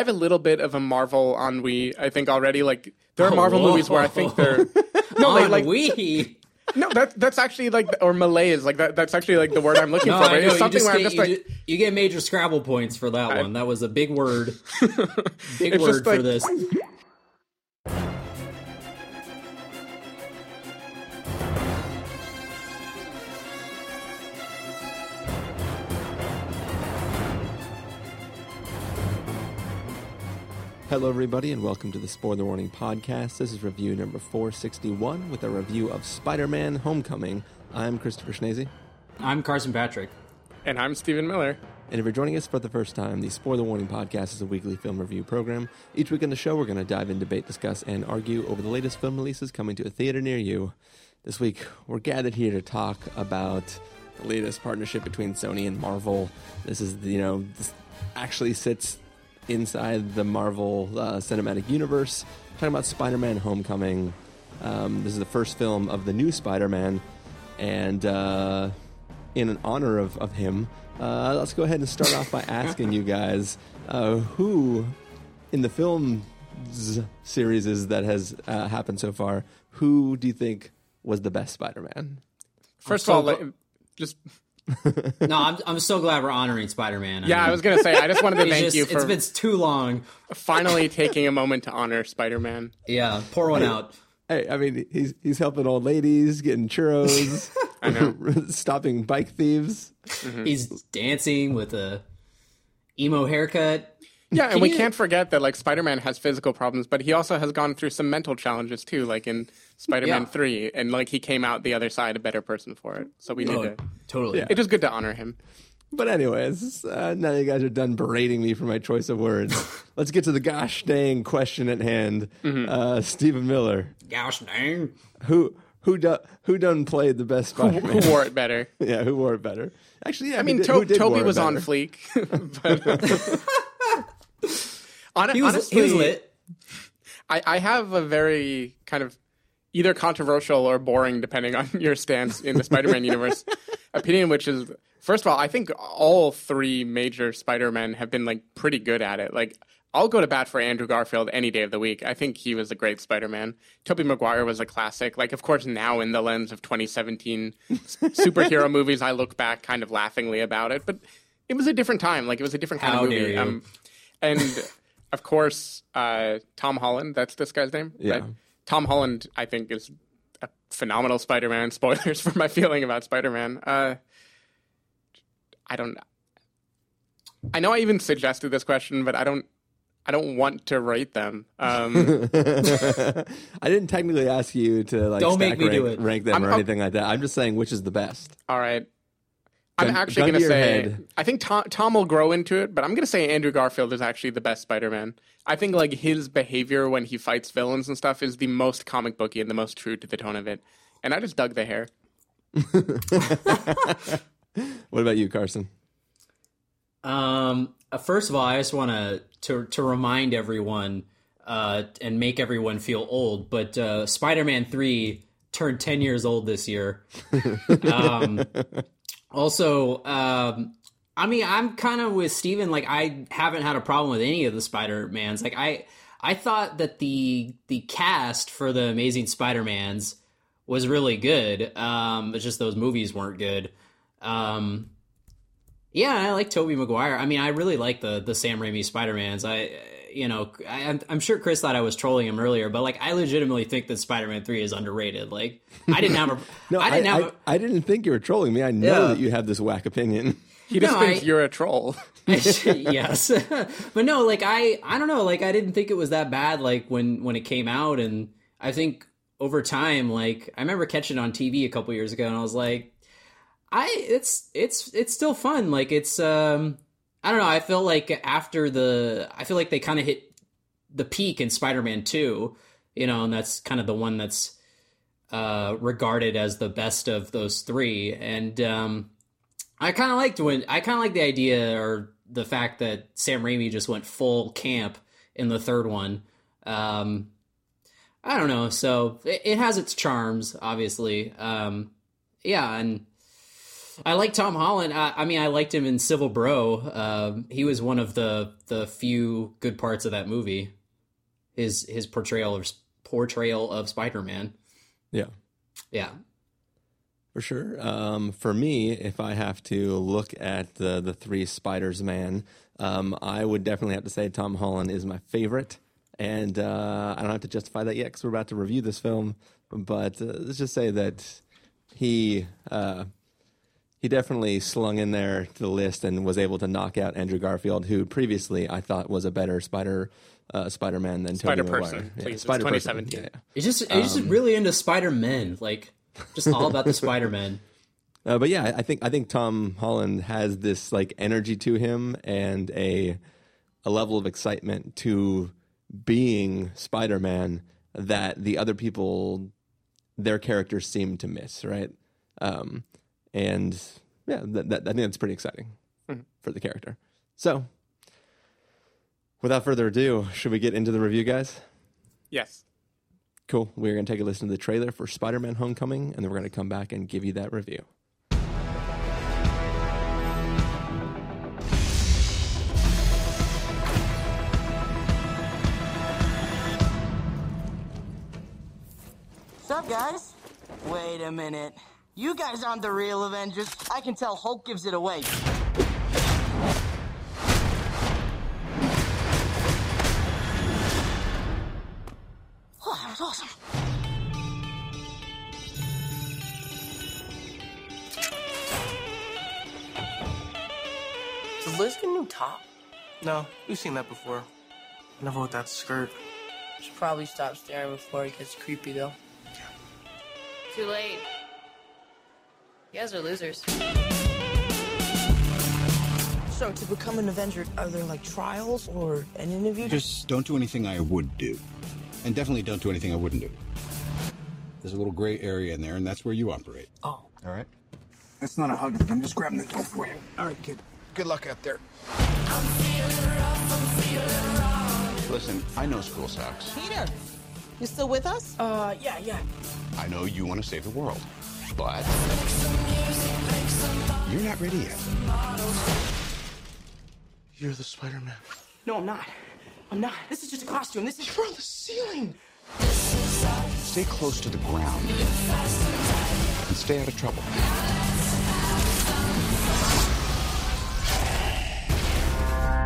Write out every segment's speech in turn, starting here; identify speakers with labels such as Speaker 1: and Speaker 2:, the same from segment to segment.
Speaker 1: I have a little bit of a Marvel ennui. I think already. Like there are Marvel movies where I think they're no, like, like
Speaker 2: we.
Speaker 1: no, that that's actually like or malaise. Like that, that's actually like the word I'm looking
Speaker 2: No,
Speaker 1: for. Right? It's
Speaker 2: you
Speaker 1: something
Speaker 2: just
Speaker 1: where I'm
Speaker 2: get,
Speaker 1: just
Speaker 2: you,
Speaker 1: like,
Speaker 2: ju- you get major Scrabble points for that one. That was a big word. Big word
Speaker 1: just
Speaker 2: for
Speaker 1: like-
Speaker 2: this.
Speaker 3: Hello, everybody, and welcome to the Spoiler Warning Podcast. This is review number 461 with a review of Spider Man Homecoming. I'm Christopher Schnese,
Speaker 2: I'm Carson Patrick.
Speaker 1: and I'm Stephen Miller.
Speaker 3: and if you're joining us for the first time, the Spoiler Warning Podcast is a weekly film review program. Each week on the show, we're going to dive in, debate, discuss, and argue over the latest film releases coming to a theater near you. This week, we're gathered here to talk about the latest partnership between Sony and Marvel. This is, you know, this actually sits inside the Marvel uh, Cinematic Universe. Talking about Spider-Man: Homecoming. Um, this is the first film of the new Spider-Man, and uh, in honor of, of him, uh, let's go ahead and start off by asking you guys uh, who in the film series that has uh, happened so far, who do you think was the best Spider-Man?
Speaker 1: First
Speaker 2: so
Speaker 1: of all,
Speaker 2: gl-
Speaker 1: like, just
Speaker 2: No, I'm, I'm so glad we're honoring Spider-Man.
Speaker 1: yeah, I was gonna say I just wanted to
Speaker 2: It's
Speaker 1: thank
Speaker 2: just-
Speaker 1: you for
Speaker 2: It's been too long.
Speaker 1: finally taking a moment to honor Spider-Man.
Speaker 2: Yeah, pour one out.
Speaker 3: Hey, I mean, he's he's helping old ladies, getting churros,
Speaker 1: I know.
Speaker 3: stopping bike thieves. Mm-hmm.
Speaker 2: He's dancing with a emo haircut.
Speaker 1: Yeah, and
Speaker 2: Can
Speaker 1: we
Speaker 2: you-
Speaker 1: can't forget that like Spider-Man has physical problems, but he also has gone through some mental challenges too, like in Spider-Man
Speaker 2: Yeah.
Speaker 1: Three, and like he came out the other side a better person for it. So we need
Speaker 2: Oh,
Speaker 1: to.
Speaker 2: totally.
Speaker 1: It is good to honor him.
Speaker 3: But anyways, uh, now you guys are done berating me for my choice of words. Let's get to the gosh dang question at hand. Uh, Stephen Miller,
Speaker 2: Gosh dang.
Speaker 3: who who do, who done played the best Spider-Man?
Speaker 1: who wore it better?
Speaker 3: yeah, who wore it better? Actually, yeah,
Speaker 1: I mean,
Speaker 3: did,
Speaker 1: to-
Speaker 3: who did
Speaker 1: Tobey
Speaker 3: wore it
Speaker 1: was on fleek, but Hon-
Speaker 2: He was,
Speaker 1: honestly,
Speaker 2: he was lit.
Speaker 1: I, I have a very kind of either controversial or boring, depending on your stance in the Spider-Man universe, opinion. Which is, first of all, I think all three major Spider-Men have been like pretty good at it. Like, I'll go to bat for Andrew Garfield any day of the week. I think he was a great Spider-Man. Tobey Maguire was a classic. Like, of course, now in the lens of 2017 superhero movies, I look back kind of laughingly about it, but it was a different time. Like, it was a different kind
Speaker 2: How
Speaker 1: of movie. Um, and of course, uh, Tom Holland. That's this guy's name.
Speaker 3: Yeah.
Speaker 1: right? Tom Holland, I think, is a phenomenal Spider-Man. Spoilers for my feeling about Spider-Man. Uh, I don't. I know I even suggested this question, but I don't. I don't want to rate them. Um,
Speaker 3: I didn't technically ask you to like
Speaker 2: Don't
Speaker 3: stack
Speaker 2: make me
Speaker 3: rank,
Speaker 2: do it.
Speaker 3: rank them
Speaker 1: I'm-
Speaker 3: or
Speaker 1: I'm-
Speaker 3: anything like that. I'm just saying which is the best.
Speaker 1: all right. I'm
Speaker 3: Gun-
Speaker 1: actually going
Speaker 3: to
Speaker 1: to say.
Speaker 3: head.
Speaker 1: I think Tom, Tom will grow into it, but I'm going to say Andrew Garfield is actually the best Spider-Man. I think like his behavior when he fights villains and stuff is the most comic booky and the most true to the tone of it. And I just dug the hair.
Speaker 3: What about you, Carson?
Speaker 2: Um, uh, first of all, I just want to to to remind everyone uh, and make everyone feel old. But uh, Spider-Man Three turned ten years old this year. um, also, um, I mean, I'm kind of with Steven. Like, I haven't had a problem with any of the Spider-Mans. Like, I I thought that the the cast for the Amazing Spider-Mans was really good. Um, it's just those movies weren't good. Um, yeah, I like Tobey Maguire. I mean, I really like the the Sam Raimi Spider Mans. I, you know, I, I'm- I'm sure Chris thought I was trolling him earlier, but like, I legitimately think that Spider Man Three is underrated. Like, I didn't have a,
Speaker 3: No,
Speaker 2: I didn't have.
Speaker 3: I, I didn't think you were trolling me. I know
Speaker 2: Yeah.
Speaker 3: that you have this whack opinion.
Speaker 1: He just
Speaker 2: No,
Speaker 1: thinks
Speaker 2: I-
Speaker 1: you're a troll.
Speaker 2: yes, but no, like I, I don't know. Like, I didn't think it was that bad. Like when when it came out, and I think over time, like I remember catching it on TV a couple years ago, and I was like, I it's it's it's still fun. Like it's um I don't know. I feel like after the I feel like they kind of hit the peak in Spider-Man 2, you know, and that's kind of the one that's uh regarded as the best of those 3 and um I kind of liked when I kind of like the idea or the fact that Sam Raimi just went full camp in the third one. Um I don't know. So it, it has its charms, obviously. Um yeah, and I like Tom Holland. I, I, mean, I liked him in Civil Bro. Um, he was one of the the few good parts of that movie. His his portrayal of portrayal of Spider Man.
Speaker 3: Yeah,
Speaker 2: yeah,
Speaker 3: for sure. Um, for me, if I have to look at the the three Spiders Man, um, I would definitely have to say Tom Holland is my favorite. And uh, I don't have to justify that yet because we're about to review this film. But uh, let's just say that he uh, he definitely slung in there to the list and was able to knock out Andrew Garfield, who previously I thought was a better Spider uh, Spider Man than
Speaker 1: Spider
Speaker 3: Tobey
Speaker 1: Person.
Speaker 3: Maguire.
Speaker 1: Please, Spider 2017. Yeah, yeah.
Speaker 2: He's just he's just really into Spider Men, like just all about the Spider Men.
Speaker 3: Uh, but yeah, I think I think Tom Holland has this like energy to him and a a level of excitement to being Spider Man that the other people their characters seem to miss, right? Um, and yeah, that, that, I think that's pretty exciting mm-hmm. for the character. So, without further ado, should we get into the review, guys?
Speaker 1: Yes.
Speaker 3: Cool. We're going to take a listen to the trailer for Spider Man Homecoming, and then we're going to come back and give you that review.
Speaker 4: What's up, guys? Wait a minute. You guys aren't the real Avengers. I can tell Hulk gives it away. Oh, that was awesome. Does Liz get a new top?
Speaker 5: No, we've seen that before. Never with that skirt.
Speaker 4: Should probably stop staring before it gets creepy, though. Yeah.
Speaker 6: Too late. You guys are losers.
Speaker 4: So, to become an Avenger, are there like trials or an interview?
Speaker 7: Just don't do anything I would do. And definitely don't do anything I wouldn't do. There's a little gray area in there, and that's where you operate.
Speaker 4: Oh.
Speaker 7: All right?
Speaker 8: That's not a hug. I'm just grabbing the door for you. All right, kid. Good luck out there.
Speaker 7: Rough, Listen, I know school sucks.
Speaker 9: Peter, you still with us?
Speaker 4: Uh, yeah, yeah.
Speaker 7: I know you want to save the world, but you're not ready yet.
Speaker 5: You're the Spider-Man.
Speaker 4: No, I'm not. I'm not. This is just a costume. This is
Speaker 5: You're on the ceiling.
Speaker 7: Stay close to the ground and stay out of trouble.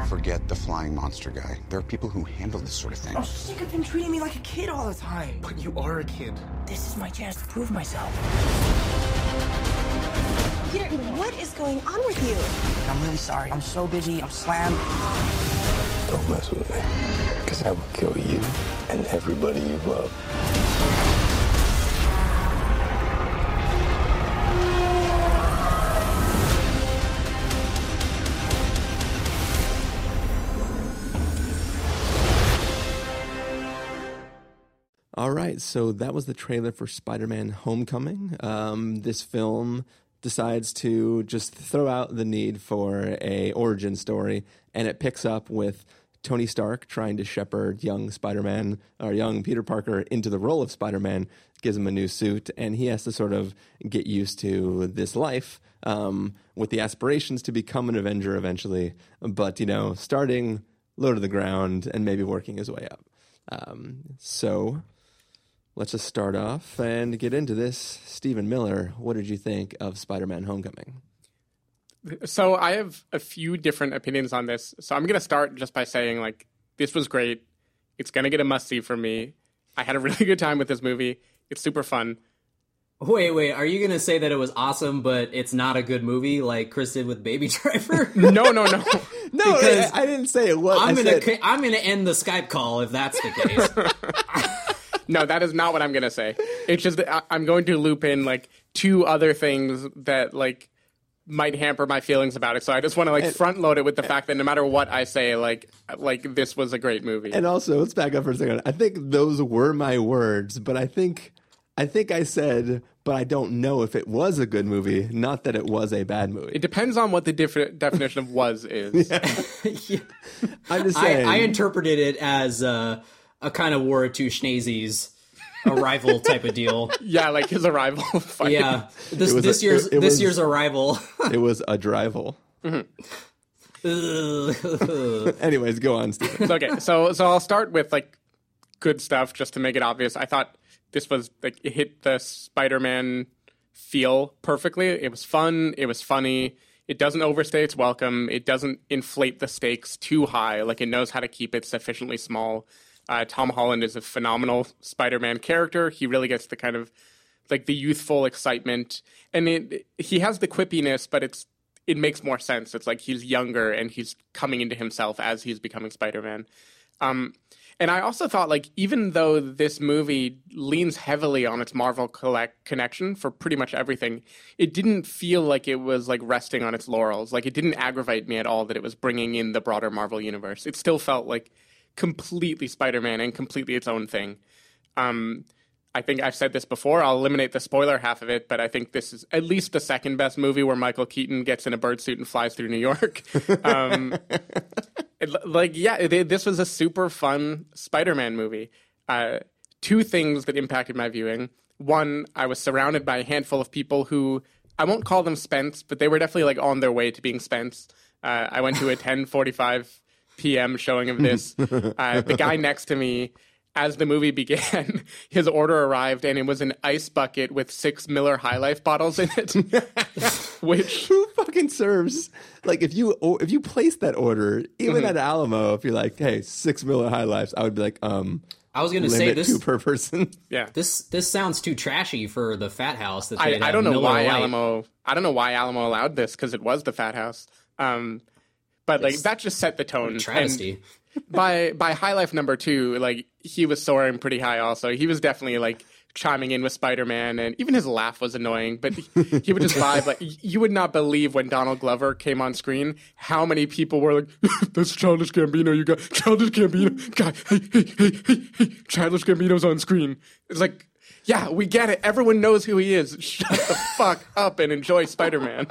Speaker 7: Forget the flying monster guy. There are people who handle this sort of thing.
Speaker 4: Oh, I'm sick of him treating me like a kid all the time.
Speaker 5: But you are a kid.
Speaker 4: This is my chance to prove myself.
Speaker 9: Peter, what is going on with you?
Speaker 4: I'm really sorry. I'm so busy. I'm slammed.
Speaker 10: Don't mess with me, because I will kill you and everybody you love.
Speaker 3: All right, so that was the trailer for Spider Man Homecoming. Um, this film decides to just throw out the need for a origin story, and it picks up with Tony Stark trying to shepherd young Spider Man or young Peter Parker into the role of Spider Man, gives him a new suit, and he has to sort of get used to this life um, with the aspirations to become an Avenger eventually, but, you know, starting low to the ground and maybe working his way up. Um, so let's just start off and get into this. Stephen Miller, what did you think of Spider Man Homecoming?
Speaker 1: So I have a few different opinions on this. So I'm going to start just by saying, like, this was great. It's going to get a must see for me. I had a really good time with this movie. It's super fun.
Speaker 2: Wait, wait. Are you going to say that it was awesome, but it's not a good movie like Chris did with Baby Driver?
Speaker 1: no, no, no.
Speaker 3: no, I, I, didn't say it was.
Speaker 2: I'm
Speaker 3: going
Speaker 2: to I'm going to end the Skype call if that's the case.
Speaker 1: No, that is not what I'm going to say. It's just that I'm going to loop in like two other things that like might hamper my feelings about it. So I just want to like front load it with the fact that no matter what I say, like like this was a great movie.
Speaker 3: And also, let's back up for a second. I think those were my words, but I think I think I said, but I don't know if it was a good movie. Not that it was a bad movie.
Speaker 1: It depends on what the diff- definition of was is.
Speaker 2: yeah.
Speaker 3: I'm just saying.
Speaker 2: I, I interpreted it as uh, a kind of war of two schnazies. arrival type of deal.
Speaker 1: Yeah, like his arrival. fight.
Speaker 2: Yeah, this this
Speaker 3: a-
Speaker 2: year's
Speaker 3: it- it
Speaker 2: this
Speaker 3: was-
Speaker 2: year's arrival.
Speaker 3: It was a drival. Mm-hmm. Anyways, go on, Stephen.
Speaker 1: okay, so so I'll start with like good stuff just to make it obvious. I thought this was like it hit the Spider-Man feel perfectly. It was fun. It was funny. It doesn't overstay its welcome. It doesn't inflate the stakes too high. Like it knows how to keep it sufficiently small. Uh, Tom Holland is a phenomenal Spider-Man character. He really gets the kind of like the youthful excitement, and it he has the quippiness, but it's it makes more sense. It's like he's younger and he's coming into himself as he's becoming Spider-Man. Um, and I also thought, like, even though this movie leans heavily on its Marvel collect- connection for pretty much everything, it didn't feel like it was like resting on its laurels. Like, it didn't aggravate me at all that it was bringing in the broader Marvel universe. It still felt like completely Spider-Man and completely its own thing. Um, I think I've said this before. I'll eliminate the spoiler half of it, but I think this is at least the second best movie where Michael Keaton gets in a bird suit and flies through New York. Um, it- like, yeah, it, this was a super fun Spider-Man movie. Uh, two things that impacted my viewing. One, I was surrounded by a handful of people who I won't call them Spence, but they were definitely like on their way to being Spence. Uh, I went to a 10:45 p.m. showing of this. Uh, the guy next to me, as the movie began, his order arrived and it was an ice bucket with six Miller High Life bottles in it. Which
Speaker 3: Who fucking serves? Like, if you if you place that order, even
Speaker 1: Mhm.
Speaker 3: at Alamo, if you're like, "Hey, six Miller High Lives," I would be like, "Um,
Speaker 2: I was gonna say this-
Speaker 3: two per person."
Speaker 1: Yeah,
Speaker 2: this this sounds too trashy for the Drafthouse. That
Speaker 1: I,
Speaker 2: they'd
Speaker 1: I don't know
Speaker 2: Miller
Speaker 1: why
Speaker 2: Lite.
Speaker 1: Alamo. I don't know why Alamo allowed this because it was the Drafthouse. Um, but like that just set the tone.
Speaker 2: travesty.
Speaker 1: By by High Life number two, like he was soaring pretty high. Also, he was definitely like chiming in with Spider Man, and even his laugh was annoying. But he, he would just vibe. Like you would not believe when Donald Glover came on screen how many people were like, "That's Childish Gambino. You got Childish Gambino. God, hey, hey, hey, hey, hey, Childish Gambino's on screen." It's like. Yeah, we get it. Everyone knows who he is. Shut the fuck up and enjoy Spider Man.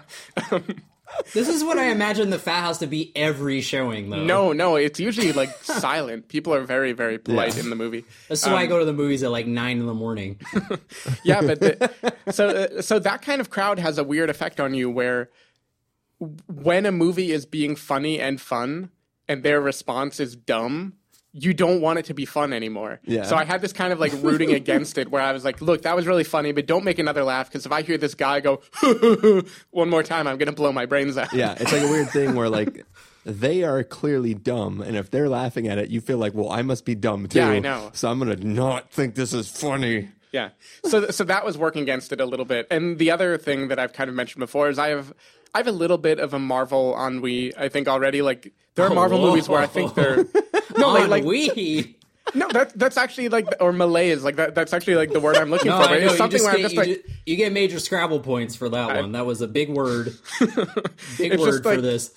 Speaker 2: This is what I imagine the Drafthouse to be every showing, though.
Speaker 1: No, no, it's usually like silent. People are very, very polite
Speaker 2: Yeah.
Speaker 1: in the movie.
Speaker 2: That's why I
Speaker 1: Um,
Speaker 2: go to the movies at like nine in the morning.
Speaker 1: yeah, but the, so uh, so that kind of crowd has a weird effect on you where when a movie is being funny and fun and their response is dumb, you don't want it to be fun anymore.
Speaker 3: Yeah.
Speaker 1: So I had this kind of like rooting against it where I was like, look, that was really funny, but don't make another laugh because if I hear this guy go one more time, I'm going to blow my brains out.
Speaker 3: yeah, it's like a weird thing where like they are clearly dumb, and if they're laughing at it, you feel like, "Well, I must be dumb too."
Speaker 1: Yeah, I know.
Speaker 3: So I'm gonna not think this is funny.
Speaker 1: Yeah. So so that was working against it a little bit. And the other thing that I've kind of mentioned before is I have I have a little bit of a Marvel ennui. I think already like there are Marvel
Speaker 2: Oh,
Speaker 1: movies where I think they're no like, like
Speaker 2: Ennui.
Speaker 1: no that that's actually like or malaise like that that's actually like the word I'm looking
Speaker 2: No,
Speaker 1: for.
Speaker 2: I know.
Speaker 1: it's
Speaker 2: You,
Speaker 1: something
Speaker 2: just
Speaker 1: where I'm
Speaker 2: get,
Speaker 1: just
Speaker 2: you,
Speaker 1: like
Speaker 2: ju- you get major Scrabble points for that one. That was a big word. Big word
Speaker 1: just
Speaker 2: for this.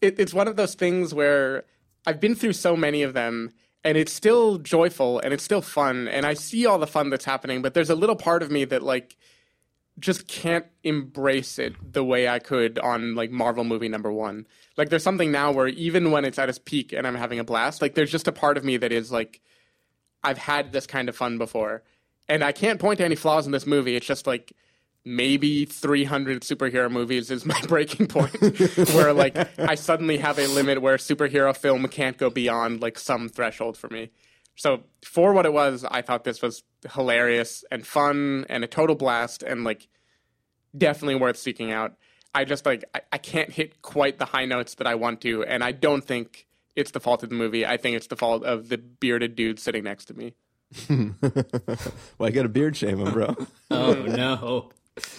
Speaker 1: it, it's one of those things where I've been through so many of them and it's still joyful and it's still fun and I see all the fun that's happening, but there's a little part of me that like just can't embrace it the way I could on like Marvel movie number one. Like there's something now where even when it's at its peak and I'm having a blast, like there's just a part of me that is like I've had this kind of fun before. And I can't point to any flaws in this movie. It's just like maybe 300 superhero movies is my breaking point where like I suddenly have a limit where superhero film can't go beyond like some threshold for me. So for what it was, I thought this was hilarious and fun and a total blast and like definitely worth seeking out. I just like I, I can't hit quite the high notes that I want to, and I don't think it's the fault of the movie. I think it's the fault of the bearded dude sitting next to me.
Speaker 3: well, I got a beard shame him, bro.
Speaker 2: Oh no.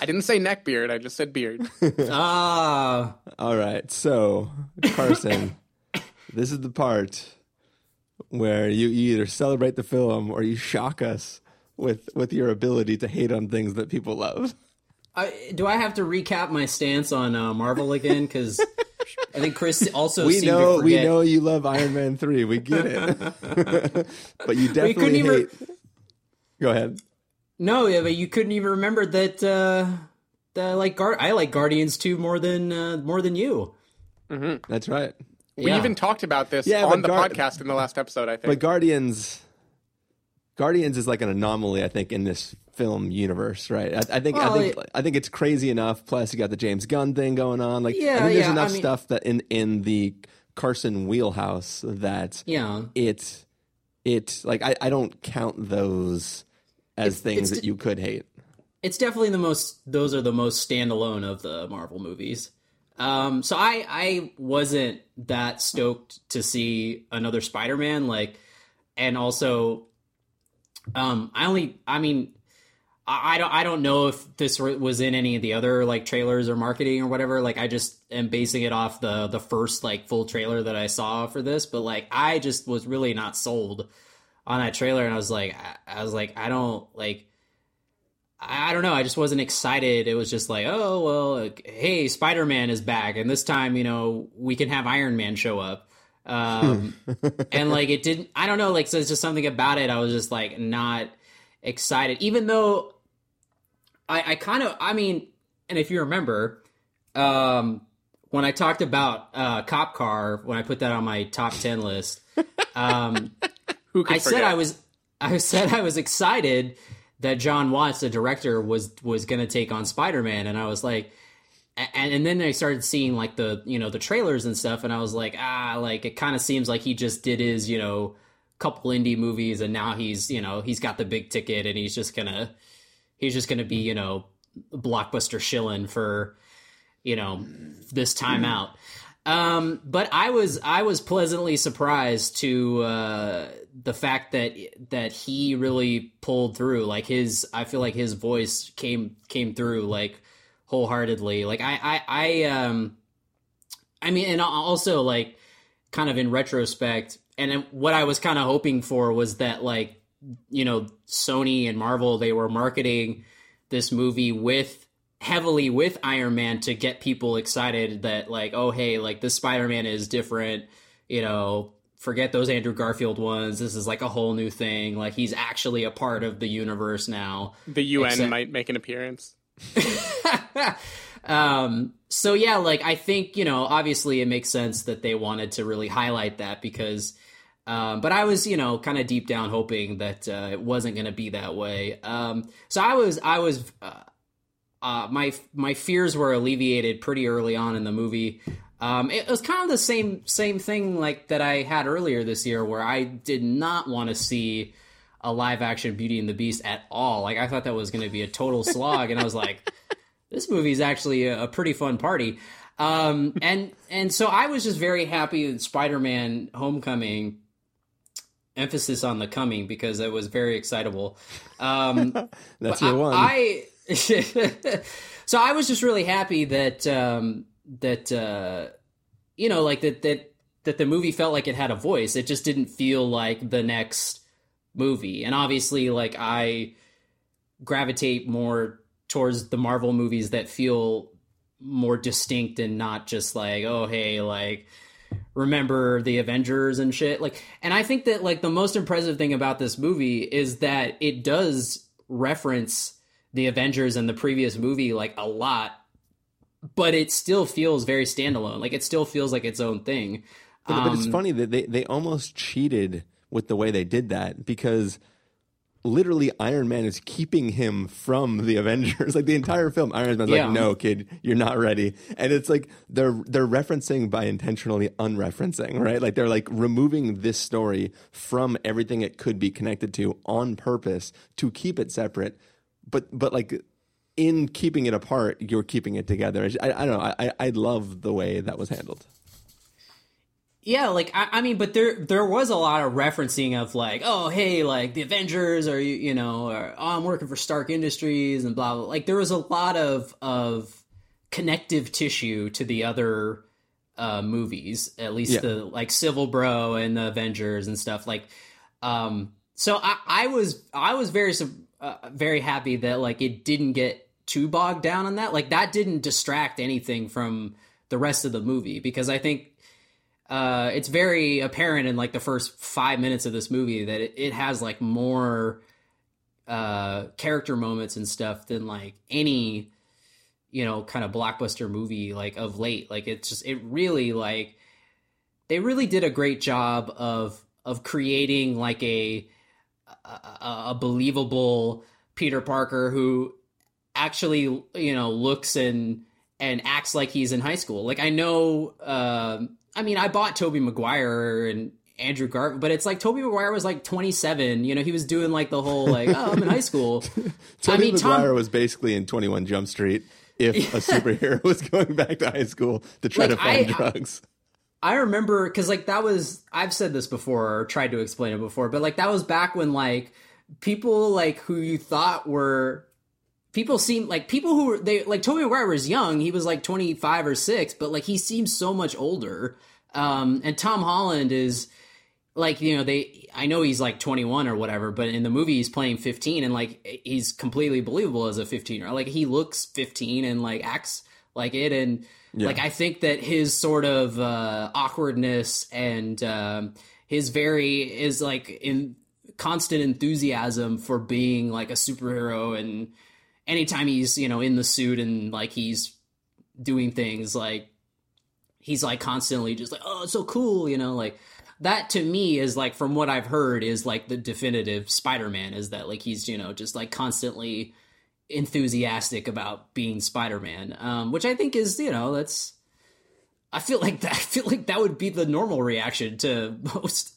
Speaker 1: I didn't say neck beard, I just said beard.
Speaker 2: Ah.
Speaker 3: All right, so Carson, this is the part where you either celebrate the film or you shock us with with your ability to hate on things that people love.
Speaker 2: I, do I have to recap my stance on uh, Marvel again? Because I think Chris also
Speaker 3: we
Speaker 2: seemed
Speaker 3: know
Speaker 2: to
Speaker 3: we know you love Iron Man three. We get it, but you
Speaker 2: couldn't
Speaker 3: definitely
Speaker 2: even-
Speaker 3: hate. Go ahead.
Speaker 2: No, yeah, but you couldn't even remember that. Uh, that like Guard, I like Guardians two more than uh, more than you.
Speaker 3: That's right.
Speaker 1: We
Speaker 2: Yeah.
Speaker 1: even talked about this
Speaker 3: Yeah,
Speaker 1: on the
Speaker 3: Gar-
Speaker 1: podcast in the last episode, I think.
Speaker 3: But Guardians, Guardians is like an anomaly, I think, in this film universe, right? I, I think
Speaker 2: Well,
Speaker 3: I think
Speaker 2: it-
Speaker 3: I think it's crazy enough. Plus, you got the James Gunn thing going on. Like,
Speaker 2: Yeah,
Speaker 3: I think there's
Speaker 2: yeah,
Speaker 3: enough
Speaker 2: I mean-
Speaker 3: stuff that in in the Carson wheelhouse that
Speaker 2: Yeah.
Speaker 3: it it like I, I don't count those as
Speaker 2: It's-
Speaker 3: things
Speaker 2: it's
Speaker 3: that
Speaker 2: d-
Speaker 3: you could hate.
Speaker 2: it's definitely the most those are the most standalone of the Marvel movies. Um so I I wasn't that stoked to see another Spider-Man like and also um I only I mean I, I don't I don't know if this was in any of the other like trailers or marketing or whatever. Like I just am basing it off the the first like full trailer that I saw for this but like I just was really not sold on that trailer. And I was like I, I was like I don't like I don't know. I just wasn't excited. It was just like, oh well, like, hey, Spider Man is back, and this time, you know, we can have Iron Man show up. Um, and like it didn't. I don't know. Like so, it's just something about it. I was just like not excited, even though I, I kind of. I mean, and if you remember, um, when I talked about uh, Cop Car, when I put that on my top ten list, um,
Speaker 1: Who could
Speaker 2: I said? I was I said I was excited that John Watts, the director, was was going to take on Spider Man, and I was like, and and then I started seeing like the you know the trailers and stuff, and I was like, ah, like it kind of seems like he just did his you know couple indie movies, and now he's you know he's got the big ticket, and he's just gonna he's just gonna be you know blockbuster shilling for you know this time out. Um, but I was I was pleasantly surprised to uh, the fact that that he really pulled through. Like his, I feel like his voice came came through like wholeheartedly. Like I I, I um, I mean, and also like kind of in retrospect, and what I was kind of hoping for was that like you know Sony and Marvel they were marketing this movie with heavily with Iron Man to get people excited that like oh hey like this Spider-Man is different you know forget those Andrew Garfield ones. This is like a whole new thing. Like he's actually a part of the universe now.
Speaker 1: The UN
Speaker 2: Except-
Speaker 1: might make an appearance.
Speaker 2: um so yeah like i think you know obviously it makes sense that they wanted to really highlight that because um but i was you know kind of deep down hoping that uh, it wasn't going to be that way. Um so i was i was uh, uh my my fears were alleviated pretty early on in the movie um it was kind of the same same thing like that i had earlier this year where i did not want to see a live action beauty and the beast at all like i thought that was going to be a total slog and i was like this movie is actually a, a pretty fun party. Um, and and so I was just very happy that Spider-Man: Homecoming, emphasis on the coming because it was very excitable. Um,
Speaker 3: That's your one.
Speaker 2: I, I so I was just really happy that um, that uh, you know like that that that the movie felt like it had a voice. It just didn't feel like the next movie. And obviously, like I gravitate more towards the Marvel movies that feel more distinct and not just like, oh hey, like remember the Avengers and shit. Like and I think that like the most impressive thing about this movie is that it does reference the Avengers and the previous movie like a lot, but it still feels very standalone. Like it still feels like its own thing.
Speaker 3: But, but it's
Speaker 2: Um,
Speaker 3: funny that they, they almost cheated with the way they did that because literally Iron Man is keeping him from the Avengers. like the entire film, Iron Man's
Speaker 2: Yeah.
Speaker 3: like, "No, kid, you're not ready." And it's like they're they're referencing by intentionally unreferencing, right? Like they're like removing this story from everything it could be connected to on purpose to keep it separate. But but like in keeping it apart, you're keeping it together. I, I don't know. I I love the way that was handled.
Speaker 2: Yeah, like I, I mean, but there there was a lot of referencing of like, oh hey, like the Avengers, or you you know, or oh, I'm working for Stark Industries, and blah blah. Like there was a lot of of connective tissue to the other uh, movies, at least
Speaker 3: Yeah.
Speaker 2: the like Civil Bro and the Avengers and stuff. Like, um, so I I was I was very su- uh, very happy that like it didn't get too bogged down on that. Like that didn't distract anything from the rest of the movie because I think uh, it's very apparent in like the first five minutes of this movie that it, it has like more uh, character moments and stuff than like any you know kind of blockbuster movie like of late. Like it's just it really like they really did a great job of of creating like a a, a believable Peter Parker who actually you know looks and and acts like he's in high school. Like I know, uh, I mean, I bought Tobey Maguire and Andrew Garfield, but it's like Tobey Maguire was like 27. You know, he was doing like the whole like, oh, I'm in high school.
Speaker 3: Tobey
Speaker 2: I mean,
Speaker 3: Maguire
Speaker 2: Tom,
Speaker 3: was basically in 21 Jump Street if a superhero was going back to high school to try
Speaker 2: Like,
Speaker 3: to find
Speaker 2: I-
Speaker 3: drugs.
Speaker 2: I remember because like that was I've said this before or tried to explain it before, but like that was back when like people like who you thought were people seem like people who were they like Tobey Maguire was young, he was like 25 or 6, but like he seems so much older. Um and Tom Holland is like you know they I know he's like 21 or whatever, but in the movie he's playing 15 and like he's completely believable as a 15 year like he looks 15 and like acts like it and
Speaker 3: Yeah.
Speaker 2: like I think that his sort of uh, awkwardness and um, his very is like in constant enthusiasm for being like a superhero and anytime he's you know in the suit and like he's doing things like he's like constantly just like oh it's so cool you know like that to me is like from what i've heard is like the definitive spider-man is that like he's you know just like constantly enthusiastic about being spider-man um which i think is you know that's i feel like that i feel like that would be the normal reaction to most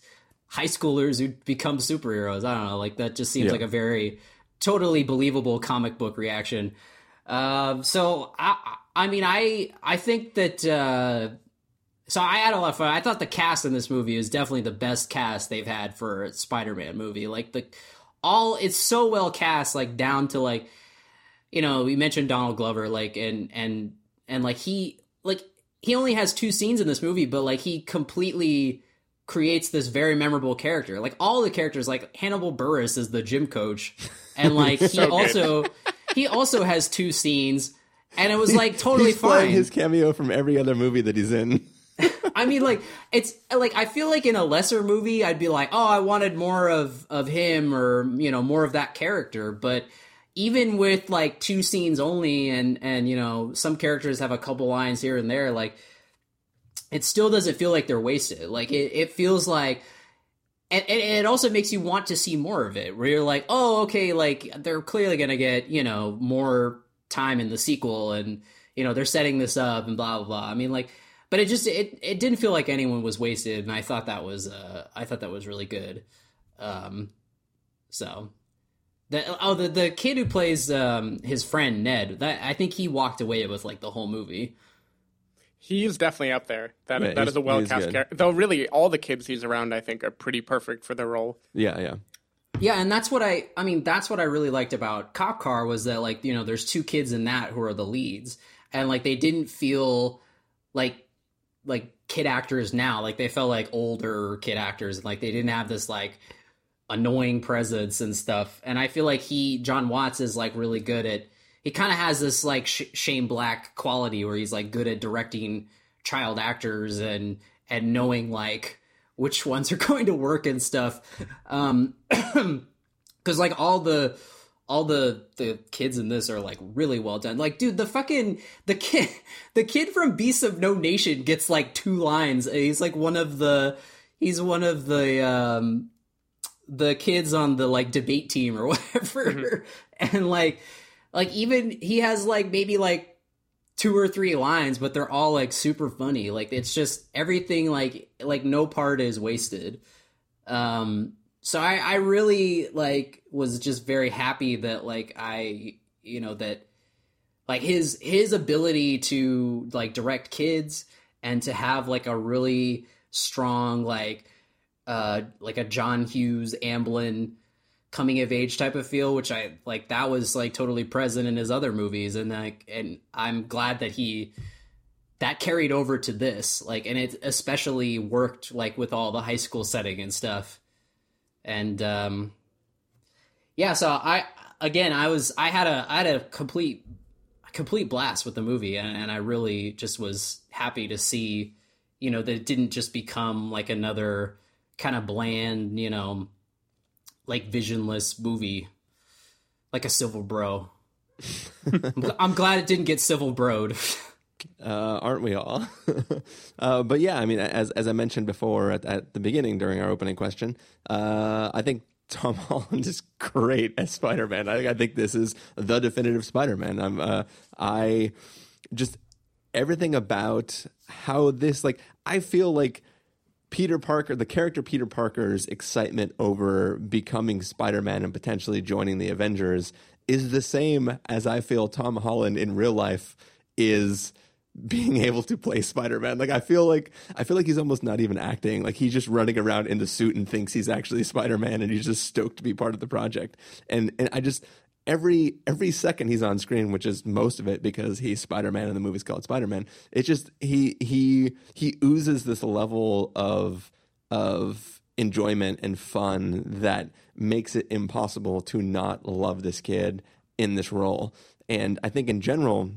Speaker 2: high schoolers who become superheroes i don't know like that just seems
Speaker 3: Yeah.
Speaker 2: like a very totally believable comic book reaction um so i i mean i i think that uh so I had a lot of fun. I thought the cast in this movie is definitely the best cast they've had for a Spider-Man movie. Like the all it's so well cast, like down to like you know, we mentioned Donald Glover, like and and and like he like he only has two scenes in this movie, but like he completely creates this very memorable character. Like all the characters, like Hannibal Buress is the gym coach, and like he also he also has two scenes, and it was like totally
Speaker 3: he's
Speaker 2: fine.
Speaker 3: his cameo from every other movie that he's in.
Speaker 2: I mean, like it's like I feel like in a lesser movie, I'd be like, oh, I wanted more of of him or you know more of that character. But even with like two scenes only, and and you know some characters have a couple lines here and there, like it still doesn't feel like they're wasted. Like it, it feels like. And, and it also makes you want to see more of it, where you're like, oh, okay, like they're clearly gonna get you know more time in the sequel, and you know they're setting this up and blah blah blah. I mean, like, but it just it it didn't feel like anyone was wasted, and I thought that was uh I thought that was really good. Um, so the oh the the kid who plays um his friend Ned, that I think he walked away with like the whole movie.
Speaker 1: He's definitely up there. That
Speaker 3: Yeah,
Speaker 1: that
Speaker 3: he's-
Speaker 1: is a well cast character. Though really, all the kids he's around, I think, are pretty perfect for the role.
Speaker 3: Yeah, yeah.
Speaker 2: Yeah, and that's what I I mean, that's what I really liked about Cop Car was that like, you know, there's two kids in that who are the leads and like they didn't feel like like kid actors now, like they felt like older kid actors and like they didn't have this like annoying presence and stuff. And I feel like he John Watts is like really good at he kind of has this like Sh- Shane Black quality where he's like good at directing child actors and and knowing like which ones are going to work and stuff. Um cuz like all the all the the kids in this are like really well done. Like dude, the fucking the kid the kid from Beasts of No Nation gets like two lines. He's like one of the he's one of the um the kids on the like debate team or whatever. and like like even he has like maybe like two or three lines, but they're all like super funny. Like it's just everything like like no part is wasted. Um so I I really like was just very happy that like I you know that like his his ability to like direct kids and to have like a really strong like uh like a John Hughes Amblin coming of age type of feel which I like that was like totally present in his other movies. And like and I'm glad that he that carried over to this like and it especially worked like with all the high school setting and stuff. And um yeah so I again I was I had a I had a complete complete blast with the movie. And, and I really just was happy to see you know that it didn't just become like another kind of bland you know like visionless movie like a civil bro I'm, glad it didn't get civil broed
Speaker 3: uh, aren't we all? uh, but yeah, I mean, as as I mentioned before at, at the beginning during our opening question, uh, I think Tom Holland is great as Spider Man. I, I think this is the definitive Spider Man. I'm uh, I just everything about how this like I feel like Peter Parker, the character Peter Parker's excitement over becoming Spider Man and potentially joining the Avengers is the same as I feel Tom Holland in real life is being able to play Spider-Man. Like I feel like I feel like he's almost not even acting. Like he's just running around in the suit and thinks he's actually Spider-Man and he's just stoked to be part of the project. And and I just every every second he's on screen, which is most of it because he's Spider-Man and the movie's called Spider-Man. It just he he he oozes this level of of enjoyment and fun that makes it impossible to not love this kid in this role. And I think in general,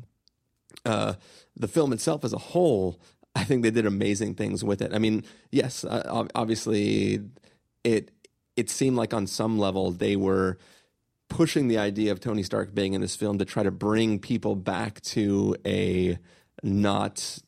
Speaker 3: uh, the film itself as a whole, I think they did amazing things with it. I mean, yes, uh, obviously, it it seemed like on some level they were pushing the idea of Tony Stark being in this film to try to bring people back to a not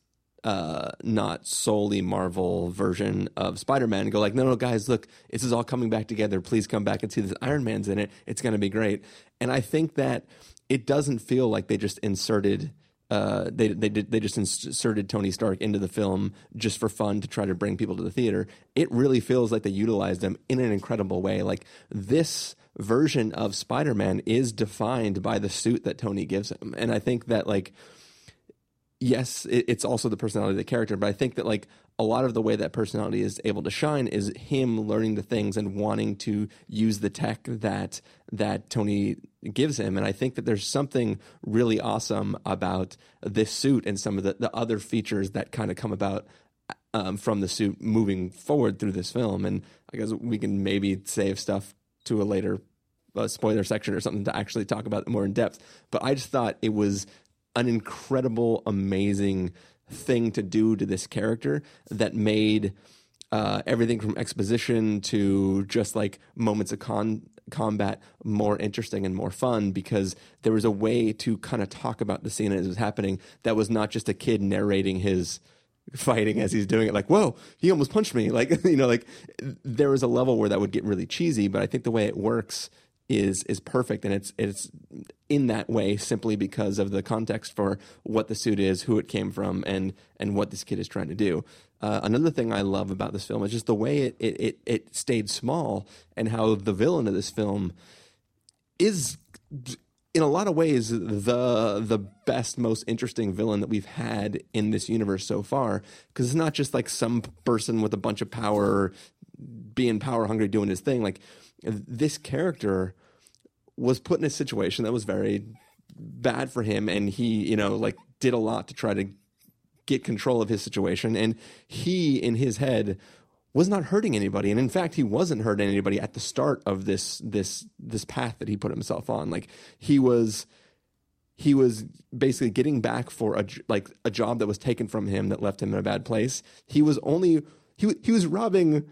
Speaker 3: uh, not solely Marvel version of Spider Man and go like, no, no, guys, look, this is all coming back together. Please come back and see this Iron Man's in it. It's going to be great. And I think that it doesn't feel like they just inserted uh, they they did, they just inserted Tony Stark into the film just for fun to try to bring people to the theater. It really feels like they utilized them in an incredible way. Like this version of Spider-Man is defined by the suit that Tony gives him, and I think that like yes, it, it's also the personality of the character, but I think that like a lot of the way that personality is able to shine is him learning the things and wanting to use the tech that that Tony gives him. And I think that there's something really awesome about this suit and some of the, the other features that kind of come about um, from the suit moving forward through this film. And I guess we can maybe save stuff to a later uh, spoiler section or something to actually talk about it more in depth. But I just thought it was an incredible, amazing thing to do to this character that made uh, everything from exposition to just like moments of con- combat more interesting and more fun because there was a way to kind of talk about the scene as it was happening that was not just a kid narrating his fighting as he's doing it like whoa he almost punched me like you know like there was a level where that would get really cheesy but i think the way it works is is perfect and it's it's in that way simply because of the context for what the suit is, who it came from, and and what this kid is trying to do. Uh, another thing I love about this film is just the way it, it it it stayed small and how the villain of this film is in a lot of ways the the best most interesting villain that we've had in this universe so far because it's not just like some person with a bunch of power being power hungry doing his thing. Like this character was put in a situation that was very bad for him and he you know like did a lot to try to get control of his situation and he in his head was not hurting anybody. And in fact he wasn't hurting anybody at the start of this this this path that he put himself on. Like he was he was basically getting back for a like a job that was taken from him that left him in a bad place. He was only he he was robbing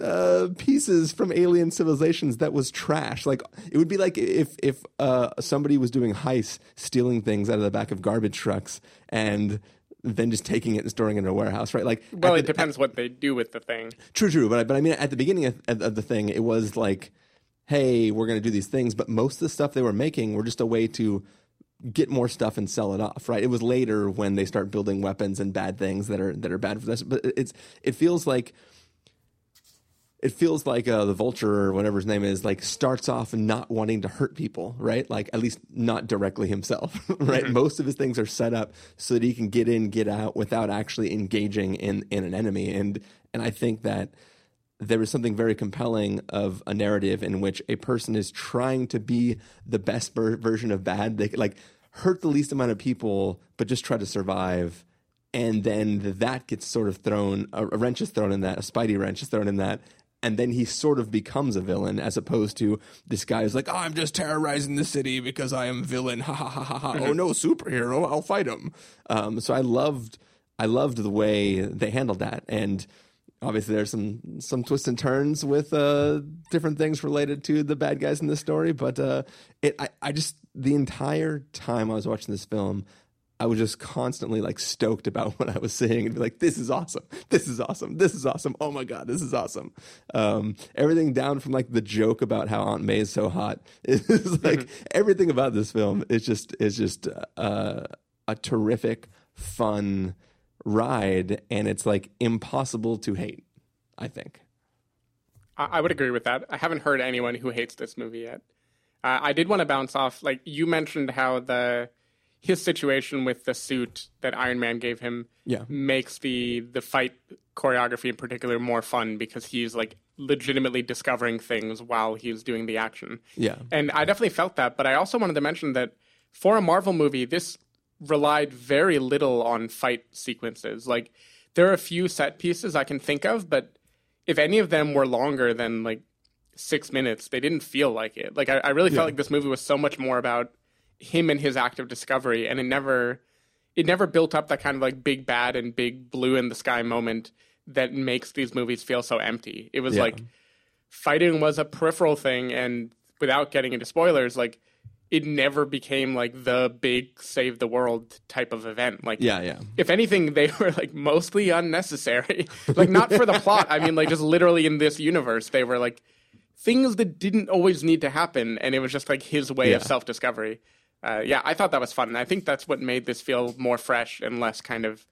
Speaker 3: uh, pieces from alien civilizations that was trash. Like it would be like if if uh, somebody was doing heists, stealing things out of the back of garbage trucks, and then just taking it and storing it in a warehouse, right? Like,
Speaker 1: well,
Speaker 3: the,
Speaker 1: it depends at, what they do with the thing.
Speaker 3: True, true, but I, but I mean, at the beginning of, of the thing, it was like, hey, we're going to do these things, but most of the stuff they were making were just a way to get more stuff and sell it off, right? It was later when they start building weapons and bad things that are that are bad for this, but it's it feels like it feels like uh, the vulture or whatever his name is like starts off not wanting to hurt people right? Like at least not directly himself right? Mm-hmm. most of his things are set up so that he can get in get out without actually engaging in in an enemy. And and i think that there is something very compelling of a narrative in which a person is trying to be the best ver- version of bad. They like hurt the least amount of people but just try to survive. And then that gets sort of thrown a, wrench is thrown in that a spidey wrench is thrown in that and then he sort of becomes a villain as opposed to this guy who's like, oh, I'm just terrorizing the city because I am villain. Ha ha ha ha ha. oh no, superhero, I'll fight him. Um, so I loved, I loved the way they handled that, and obviously there's some some twists and turns with uh, different things related to the bad guys in this story. But uh, it, I, I just the entire time I was watching this film, I was just constantly like stoked about what I was seeing and be like, this is awesome. This is awesome. This is awesome. Oh my God, this is awesome. Um, everything down from like the joke about how Aunt May is so hot is like everything about this film is just, is just uh, a terrific, fun ride. And it's like impossible to hate, I think.
Speaker 1: I, I would agree with that. I haven't heard anyone who hates this movie yet. Uh, I did want to bounce off, like you mentioned, how the his situation with the suit that Iron Man gave him
Speaker 3: Yeah.
Speaker 1: makes the the fight choreography in particular more fun because he's like legitimately discovering things while he's doing the action.
Speaker 3: Yeah.
Speaker 1: And I definitely felt that, but I also wanted to mention that for a Marvel movie, this relied very little on fight sequences. Like there are a few set pieces I can think of, but if any of them were longer than like six minutes, they didn't feel like it. Like I, I really
Speaker 3: Yeah.
Speaker 1: felt like this movie was so much more about him and his act of discovery, and it never it never built up that kind of like big bad and big blue in the sky moment that makes these movies feel so empty. It was
Speaker 3: Yeah.
Speaker 1: like fighting was a peripheral thing, and without getting into spoilers, like it never became like the big save the world type of event. Like
Speaker 3: Yeah, yeah.
Speaker 1: if anything, they were like mostly unnecessary. like not for the plot. I mean, like just literally in this universe, they were like things that didn't always need to happen, and it was just like his way of self discovery. Uh, yeah, I thought that was fun, and I think that's what made this feel more fresh and less kind of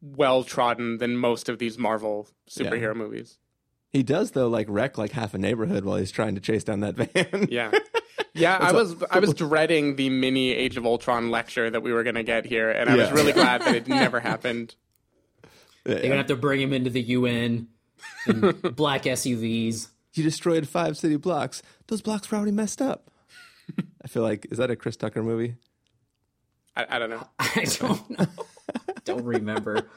Speaker 1: well trodden than most of these Marvel superhero movies.
Speaker 3: He does though, like wreck like half a neighborhood while he's trying to chase down that van.
Speaker 1: Yeah. Yeah, I was I was dreading the mini Age of Ultron lecture that we were going to get here, and I was really glad that it never happened.
Speaker 2: They're gonna have to bring him into the UN in black SUVs.
Speaker 3: You destroyed five city blocks. Those blocks were already messed up. I feel like is that a Chris Tucker movie?
Speaker 1: I, I don't know.
Speaker 2: I don't know. don't remember.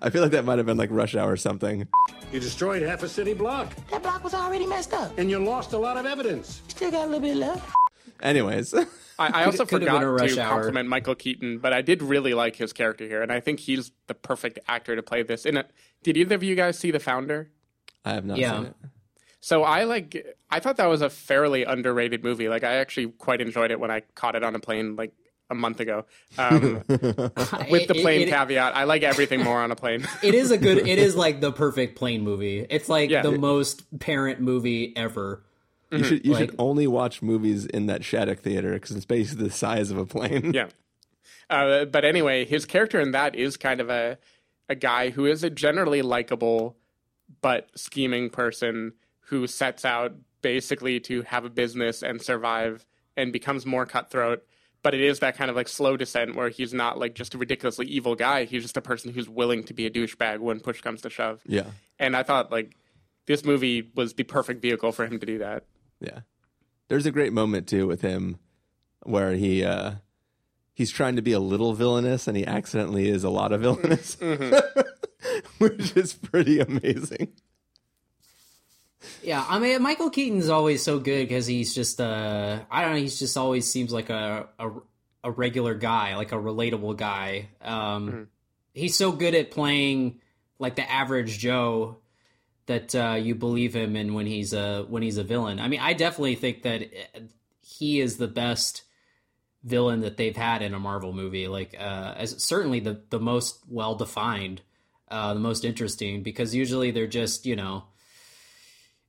Speaker 3: I feel like that might have been like Rush Hour or something.
Speaker 11: You destroyed half a city block.
Speaker 4: That block was already messed up.
Speaker 11: And you lost a lot of evidence.
Speaker 4: Still got a little bit left.
Speaker 3: Anyways,
Speaker 1: I, I also
Speaker 2: Could- could
Speaker 1: forgot
Speaker 2: been a rush
Speaker 1: to
Speaker 2: hour.
Speaker 1: compliment Michael Keaton, but I did really like his character here, and I think he's the perfect actor to play this. In a, did either of you guys see The Founder?
Speaker 3: I have not
Speaker 2: Yeah.
Speaker 3: seen it.
Speaker 1: So I like I thought that was a fairly underrated movie. Like I actually quite enjoyed it when I caught it on a plane like a month ago. Um, with the plane
Speaker 2: it-
Speaker 1: caveat, I like everything more on a plane.
Speaker 2: It is a good. It is like the perfect plane movie. It's like
Speaker 1: Yeah.
Speaker 2: the most parent movie ever.
Speaker 3: You should you
Speaker 2: Like-
Speaker 3: should only watch movies in that Shattuck theater because it's basically the size of a plane.
Speaker 1: yeah. Uh, but anyway, his character in that is kind of a a guy who is a generally likable but scheming person who sets out basically to have a business and survive and becomes more cutthroat. But it is that kind of like slow descent where he's not like just a ridiculously evil guy. He's just a person who's willing to be a douchebag when push comes to shove.
Speaker 3: Yeah.
Speaker 1: And I thought like this movie was the perfect vehicle for him to do that.
Speaker 3: Yeah. There's a great moment too with him where he uh he's trying to be a little villainous and he accidentally is a lot of villainous. Which is pretty amazing.
Speaker 2: Yeah, I mean Michael Keaton's always so good because he's just uh I don't know he's just always seems like a a, a regular guy like a relatable guy. Um, He's so good at playing like the average Joe that uh, you believe him in when he's a when he's a villain. I mean, I definitely think that uh, he is the best villain that they've had in a Marvel movie. Like, uh, as certainly the the most well defined, uh, the most interesting because usually they're just you know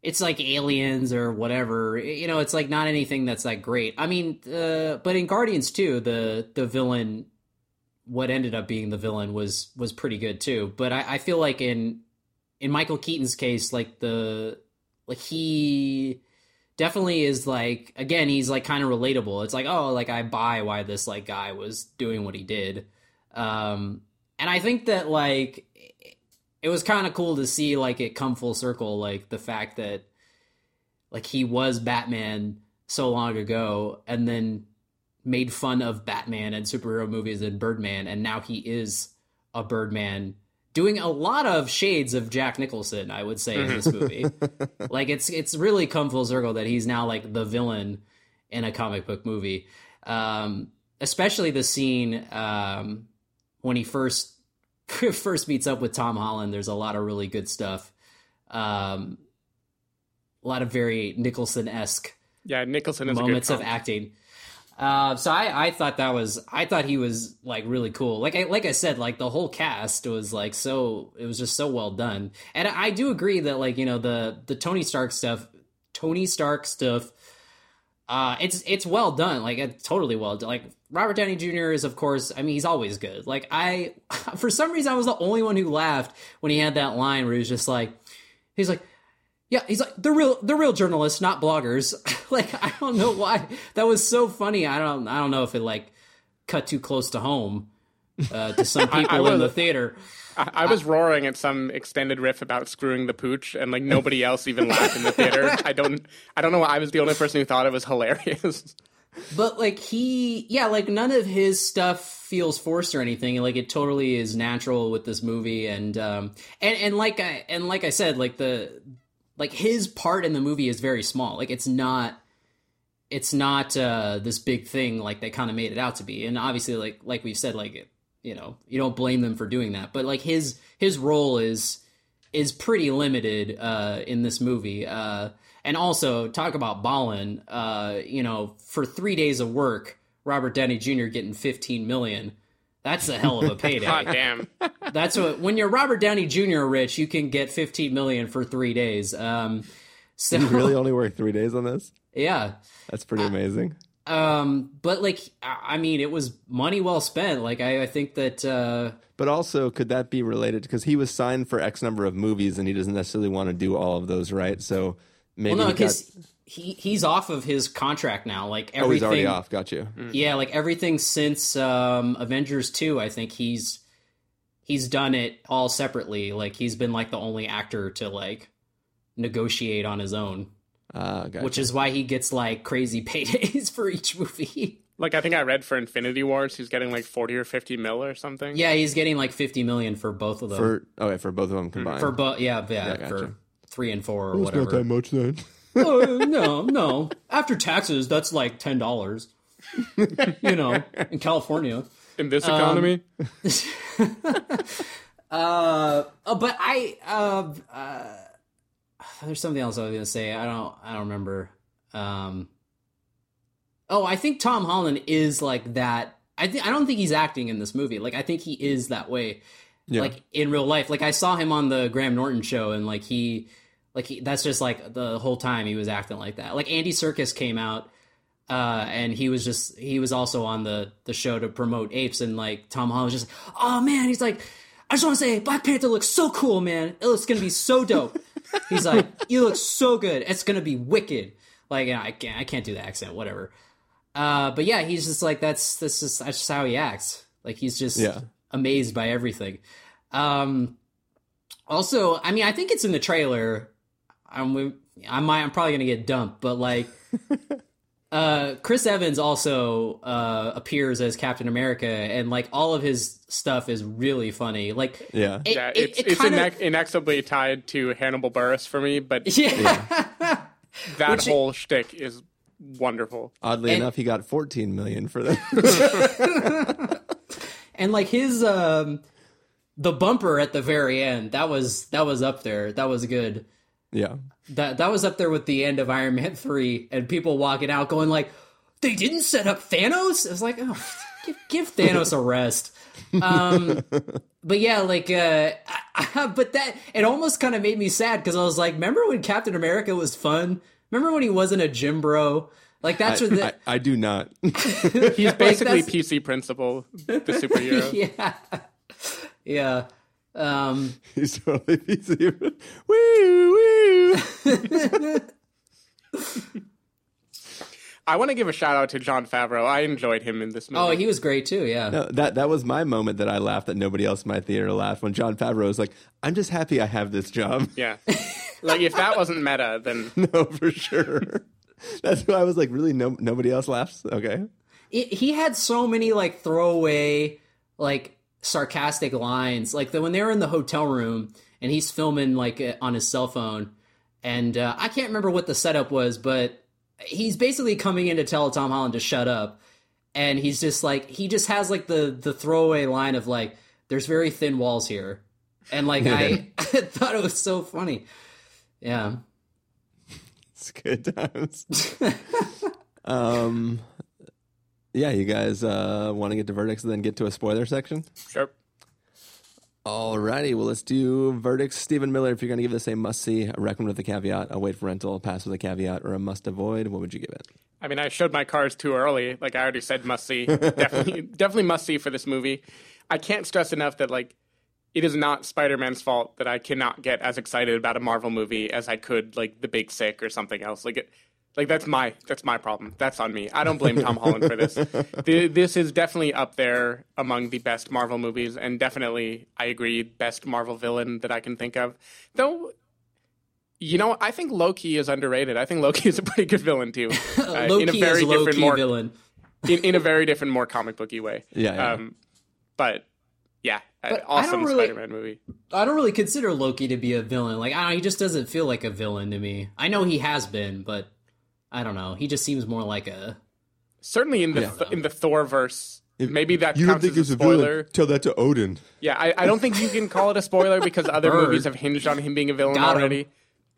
Speaker 2: it's like aliens or whatever. You know, it's like not anything that's that great. I mean, uh, but in Guardians too, the the villain, what ended up being the villain was was pretty good too. But I, I feel like in in Michael Keaton's case, like the like he definitely is like again he's like kind of relatable. It's like oh like I buy why this like guy was doing what he did. Um, and I think that like it was kind of cool to see like it come full circle like the fact that like he was batman so long ago and then made fun of batman and superhero movies and birdman and now he is a birdman doing a lot of shades of jack nicholson i would say in this movie. Like it's it's really come full circle that he's now like the villain in a comic book movie. Um especially the scene um when he first first meets up with Tom Holland, there's a lot of really good stuff. Um, a lot of very Nicholson esque
Speaker 1: Yeah, Nicholson is a good
Speaker 2: moments of acting. Uh, so I, I thought that was I thought he was like really cool. Like I like I said, like the whole cast was like so it was just so well done. And I do agree that like you know the the Tony Stark stuff, Tony Stark stuff, uh, it's it's well done. Like it's totally well done. Like Robert Downey Jr. is of course. I mean he's always good. Like I for some reason I was the only one who laughed when he had that line where he was just like he's like yeah, he's like the real the real journalists, not bloggers. like I don't know why that was so funny. I don't I don't know if it like cut too close to home uh, to some people in the theater.
Speaker 1: I, I was roaring at some extended riff about screwing the pooch, and like nobody else even laughed in the theater. I don't I don't know. I was the only person who thought it was hilarious.
Speaker 2: But like he, yeah, like none of his stuff feels forced or anything. Like it totally is natural with this movie, and um, and and like I and like I said, like the like his part in the movie is very small. Like it's not it's not uh this big thing like they kind of made it out to be. And obviously like like we've said like you know, you don't blame them for doing that. But like his his role is is pretty limited uh in this movie. Uh and also talk about Ballin, uh you know, for 3 days of work, Robert Downey Jr. getting 15 million that's a hell of a payday.
Speaker 1: God damn.
Speaker 2: That's what when you're Robert Downey Jr. rich, you can get 15 million for three days. Um, so
Speaker 3: you really only work three days on this?
Speaker 2: Yeah,
Speaker 3: that's pretty amazing.
Speaker 2: Um, but like, I mean, it was money well spent. Like, I, I think that. Uh,
Speaker 3: but also, could that be related because he was signed for X number of movies and he doesn't necessarily want to do all of those, right? So maybe
Speaker 2: well, no,
Speaker 3: he got
Speaker 2: he he's off of his contract now. Like everything,
Speaker 3: oh, he's already off. Got you.
Speaker 2: Yeah, like everything since um, Avengers two. I think he's he's done it all separately. Like he's been like the only actor to like negotiate on his own.
Speaker 3: Uh, gotcha.
Speaker 2: Which is why he gets like crazy paydays for each movie.
Speaker 1: Like I think I read for Infinity Wars, he's getting like forty or fifty mil or something.
Speaker 2: Yeah, he's getting like fifty million for both of them.
Speaker 3: For okay, for both of them combined.
Speaker 2: For both, yeah, yeah,
Speaker 3: Yeah, gotcha.
Speaker 2: for three and four or
Speaker 3: Well,
Speaker 2: whatever.
Speaker 3: It's not that much then.
Speaker 2: oh, no, no. After taxes, that's like ten dollars. you know, in California.
Speaker 1: In this
Speaker 2: Um,
Speaker 1: economy,
Speaker 2: Uh, oh, but I uh, uh, there's something else I was gonna say. I don't I don't remember. Um, oh, I think Tom Holland is like that. I think I don't think he's acting in this movie. Like I think he is that way.
Speaker 3: Yeah.
Speaker 2: Like in real life. Like I saw him on the Graham Norton show, and like he, like he, that's just like the whole time he was acting like that. Like Andy Serkis came out. Uh, and he was just he was also on the the show to promote apes and like Tom Holland was just oh man he's like I just want to say Black Panther looks so cool man it looks gonna be so dope he's like you look so good. It's gonna be wicked. Like I can't I can't do the accent whatever. Uh but yeah he's just like that's this is that's just how he acts. Like he's just
Speaker 3: Yeah. amazed
Speaker 2: by everything. Um also I mean I think it's in the trailer. I'm I might I'm probably gonna get dumped but like uh, Chris Evans also uh, appears as Captain America, and like all of his stuff is really funny. Like,
Speaker 3: Yeah.
Speaker 2: it,
Speaker 1: yeah, it's
Speaker 2: it
Speaker 1: it's
Speaker 2: kinda-
Speaker 1: inexorably tied to Hannibal Buress for me, but
Speaker 2: yeah,
Speaker 1: that
Speaker 2: Which-
Speaker 1: whole shtick is wonderful.
Speaker 3: Oddly
Speaker 2: And-
Speaker 3: enough, he got 14 million for that.
Speaker 2: and like his um, the bumper at the very end that was that was up there. That was good.
Speaker 3: Yeah.
Speaker 2: That that was up there with the end of Iron Man three, and people walking out going like, "They didn't set up Thanos." It was like, oh, give, give Thanos a rest. Um, but yeah, like, uh, but that it almost kind of made me sad because I was like, remember when Captain America was fun? Remember when he wasn't a gym bro? Like that's
Speaker 3: I,
Speaker 2: what the,
Speaker 3: I, I do not.
Speaker 1: He's basically
Speaker 2: that's-
Speaker 1: PC Principal, the superhero.
Speaker 2: yeah, yeah. Um,
Speaker 3: He's totally PC. woo, woo.
Speaker 1: I want to give a shout out to Jon Favreau. I enjoyed him in this movie.
Speaker 2: oh, he was great too. Yeah.
Speaker 3: No, that that was my moment that I laughed that nobody else in my theater laughed when Jon Favreau was like, "I'm just happy I have this job."
Speaker 1: yeah, like if that wasn't meta, then
Speaker 3: no, for sure. That's why I was like, really, no, nobody else laughs. Okay,
Speaker 2: it, he had so many like throwaway like sarcastic lines like the, when they were in the hotel room and he's filming like uh, on his cell phone and uh, i can't remember what the setup was but he's basically coming in to tell tom holland to shut up and he's just like he just has like the the throwaway line of like there's very thin walls here and like I, I thought it was so funny yeah
Speaker 3: it's good times. um, Yeah, you guys uh, want to get to verdicts and then get to a spoiler section?
Speaker 1: Sure.
Speaker 3: Alrighty, well, let's do verdicts. Stephen Miller, if you're going to give this a must see, a recommend with a caveat, a wait for rental, a pass with a caveat, or a must avoid, what would you give it?
Speaker 1: I mean, I showed my cards too early. Like I already said, must see. definitely, definitely must see for this movie. I can't stress enough that like it is not Spider-Man's fault that I cannot get as excited about a Marvel movie as I could like The Big Sick or something else. Like it, like that's my that's my problem. That's on me. I don't blame Tom Holland for this. The, this is definitely up there among the best Marvel movies, and definitely I agree best Marvel villain that I can think of. Though you know, I think Loki is underrated. I think Loki is a pretty good villain too. Uh,
Speaker 2: Loki
Speaker 1: in a very
Speaker 2: is low-key
Speaker 1: different, more
Speaker 2: villain.
Speaker 1: in, in a very different, more comic booky way.
Speaker 3: Yeah, yeah.
Speaker 1: Um, but yeah,
Speaker 2: But
Speaker 1: an
Speaker 2: I don't
Speaker 1: awesome
Speaker 2: really-
Speaker 1: Spider-Man movie.
Speaker 2: I don't really consider Loki to be a villain. Like, I don't he just doesn't feel like a villain to me. I know he has been, but I don't know. He just seems more like a.
Speaker 1: Certainly in the th- in the Thor verse, maybe that
Speaker 3: you don't
Speaker 1: counts
Speaker 3: think
Speaker 1: as
Speaker 3: it's
Speaker 1: a
Speaker 3: a villain?
Speaker 1: spoiler.
Speaker 3: Tell that to Odin.
Speaker 1: Yeah, I, I don't think you can call it a spoiler because other
Speaker 2: Bird.
Speaker 1: movies have hinged on him being a villain
Speaker 2: Got him.
Speaker 1: already.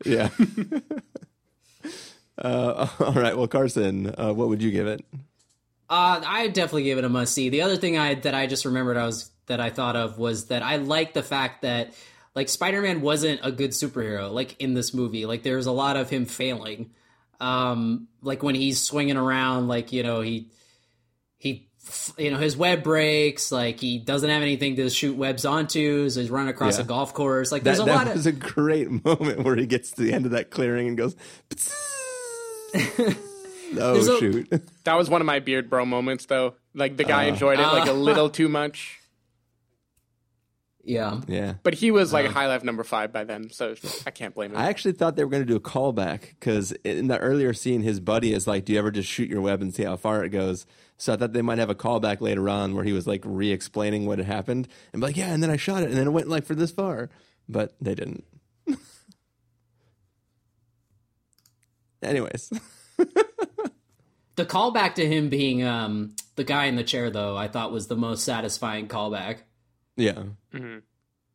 Speaker 3: Yeah. uh, all right, well, Carson, uh, what would you give it?
Speaker 2: Uh, I definitely give it a must see. The other thing I that I just remembered I was that I thought of was that I like the fact that like Spider Man wasn't a good superhero like in this movie. Like there's a lot of him failing. Um, like when he's swinging around, like you know he he you know his web breaks. Like he doesn't have anything to shoot webs onto. So he's running across
Speaker 3: Yeah.
Speaker 2: a golf course. Like
Speaker 3: That,
Speaker 2: there's a
Speaker 3: that
Speaker 2: lot
Speaker 3: was
Speaker 2: of
Speaker 3: a great moment where he gets to the end of that clearing and goes, oh,
Speaker 2: a-
Speaker 3: shoot.
Speaker 1: That was one of my beard bro moments, though. Like the guy
Speaker 3: Uh,
Speaker 1: enjoyed it like a
Speaker 2: uh,
Speaker 1: little too much,
Speaker 2: yeah.
Speaker 3: yeah.
Speaker 1: but he was like high life number five by then, so I can't blame him.
Speaker 3: I actually thought they were going to do a callback because in the earlier scene, his buddy is like, "Do you ever just shoot your web and see how far it goes?" So I thought they might have a callback later on where he was like re-explaining what had happened and be like, "Yeah," and then I shot it, and then it went like for this far, but they didn't. Anyways,
Speaker 2: The callback to him being um the guy in the chair though, I thought was the most satisfying callback.
Speaker 3: Yeah, mm-hmm.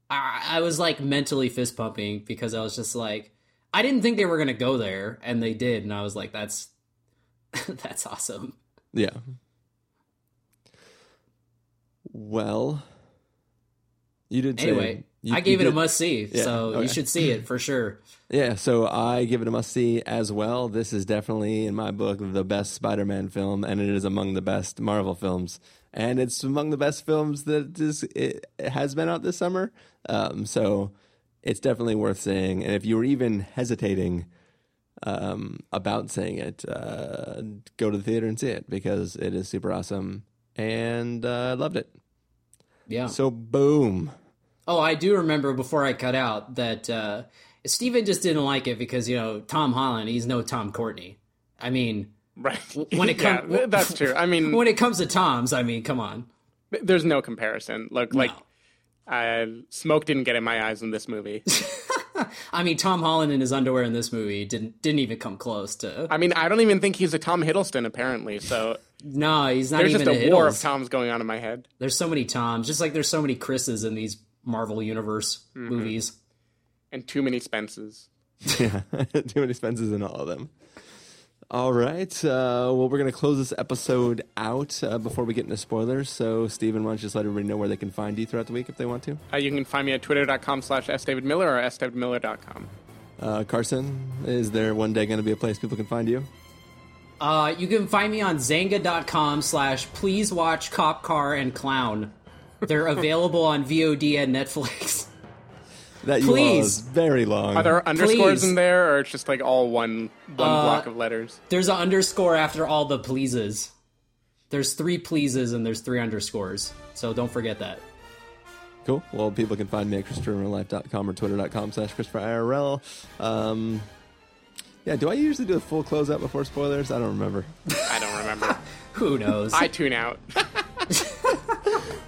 Speaker 2: I, I was like mentally fist pumping because I was just like, I didn't think they were gonna go there, and they did, and I was like, that's that's awesome.
Speaker 3: yeah. Well, you did
Speaker 2: Anyway,
Speaker 3: you-
Speaker 2: I gave it a must see,
Speaker 3: Yeah,
Speaker 2: so
Speaker 3: okay.
Speaker 2: you should see it for sure.
Speaker 3: Yeah, so I give it a must see as well. This is definitely, in my book, the best Spider Man film, and it is among the best Marvel films. And it's among the best films that is, it has been out this summer. Um, so it's definitely worth seeing. And if you were even hesitating um, about saying it, uh, go to the theater and see it because it is super awesome. And uh, I loved it.
Speaker 2: Yeah.
Speaker 3: So, boom.
Speaker 2: Oh, I do remember before I cut out that uh, Steven just didn't like it because you know Tom Holland, he's no Tom Courtenay. I mean,
Speaker 1: right?
Speaker 2: when it
Speaker 1: Yeah,
Speaker 2: comes,
Speaker 1: that's true. I mean,
Speaker 2: when it comes to Toms, I mean, come on.
Speaker 1: there's no comparison. Look, like, uh, smoke didn't get in my eyes in this movie.
Speaker 2: I mean, Tom Holland in his underwear in this movie didn't didn't even come close to.
Speaker 1: I mean, I don't even think he's a Tom Hiddleston, apparently. So
Speaker 2: No, he's not
Speaker 1: there's
Speaker 2: even
Speaker 1: just a,
Speaker 2: a
Speaker 1: war of Toms going on in my head.
Speaker 2: There's so many Toms, just like there's so many Chris's in these Marvel Universe
Speaker 1: Mhm.
Speaker 2: movies.
Speaker 1: and too many Spences.
Speaker 3: Yeah, too many expenses in all of them. All right. Uh, well, we're going to close this episode out uh, before we get into spoilers. So, Steven, why don't you just let everybody know where they can find you throughout the week if they want to?
Speaker 1: Uh, you can find me at twitter.com slash sdavidmiller or sdavidmiller.com.
Speaker 3: Uh, Carson, is there one day going to be a place people can find you?
Speaker 2: Uh, you can find me on Xanga.com slash please watch Cop Car and Clown. They're available on VOD and Netflix.
Speaker 3: That you
Speaker 2: Please.
Speaker 3: is very long.
Speaker 1: Are there underscores
Speaker 2: Please.
Speaker 1: in there, or it's just like all one one
Speaker 2: Uh,
Speaker 1: block of letters?
Speaker 2: There's an underscore after all the pleases. There's three pleases and there's three underscores. So don't forget that.
Speaker 3: Cool. Well, people can find me at ChristopherInRealLife.com or Twitter.com slash ChristopherIRL. Um, yeah, do I usually do a full closeout before spoilers? I don't remember.
Speaker 1: I don't remember.
Speaker 2: Who knows?
Speaker 1: I tune out.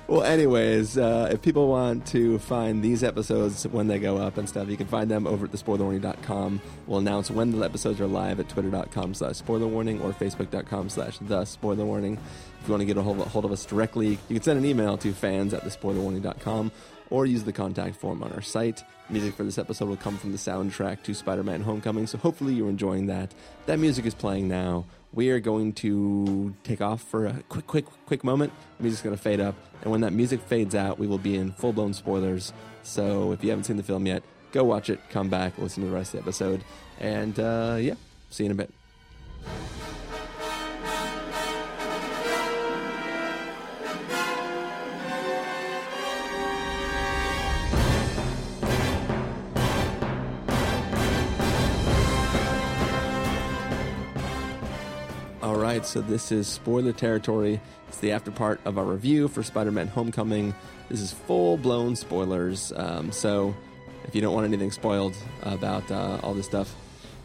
Speaker 3: Well, anyways, uh, if people want to find these episodes when they go up and stuff, you can find them over at thespoilerwarning.com. We'll announce when the episodes are live at twitter.com slash spoilerwarning or facebook.com slash the spoilerwarning. If you want to get a hold, hold of us directly, you can send an email to fans at thespoilerwarning.com or use the contact form on our site. Music for this episode will come from the soundtrack to Spider Man Homecoming, so hopefully you're enjoying that. That music is playing now. We are going to take off for a quick, quick, quick moment. The music's going to fade up, and when that music fades out, we will be in full blown spoilers. So if you haven't seen the film yet, go watch it, come back, listen to the rest of the episode, and uh, yeah, see you in a bit. All right, so this is spoiler territory. It's the after part of our review for Spider Man Homecoming. This is full blown spoilers. Um, so if you don't want anything spoiled about uh, all this stuff,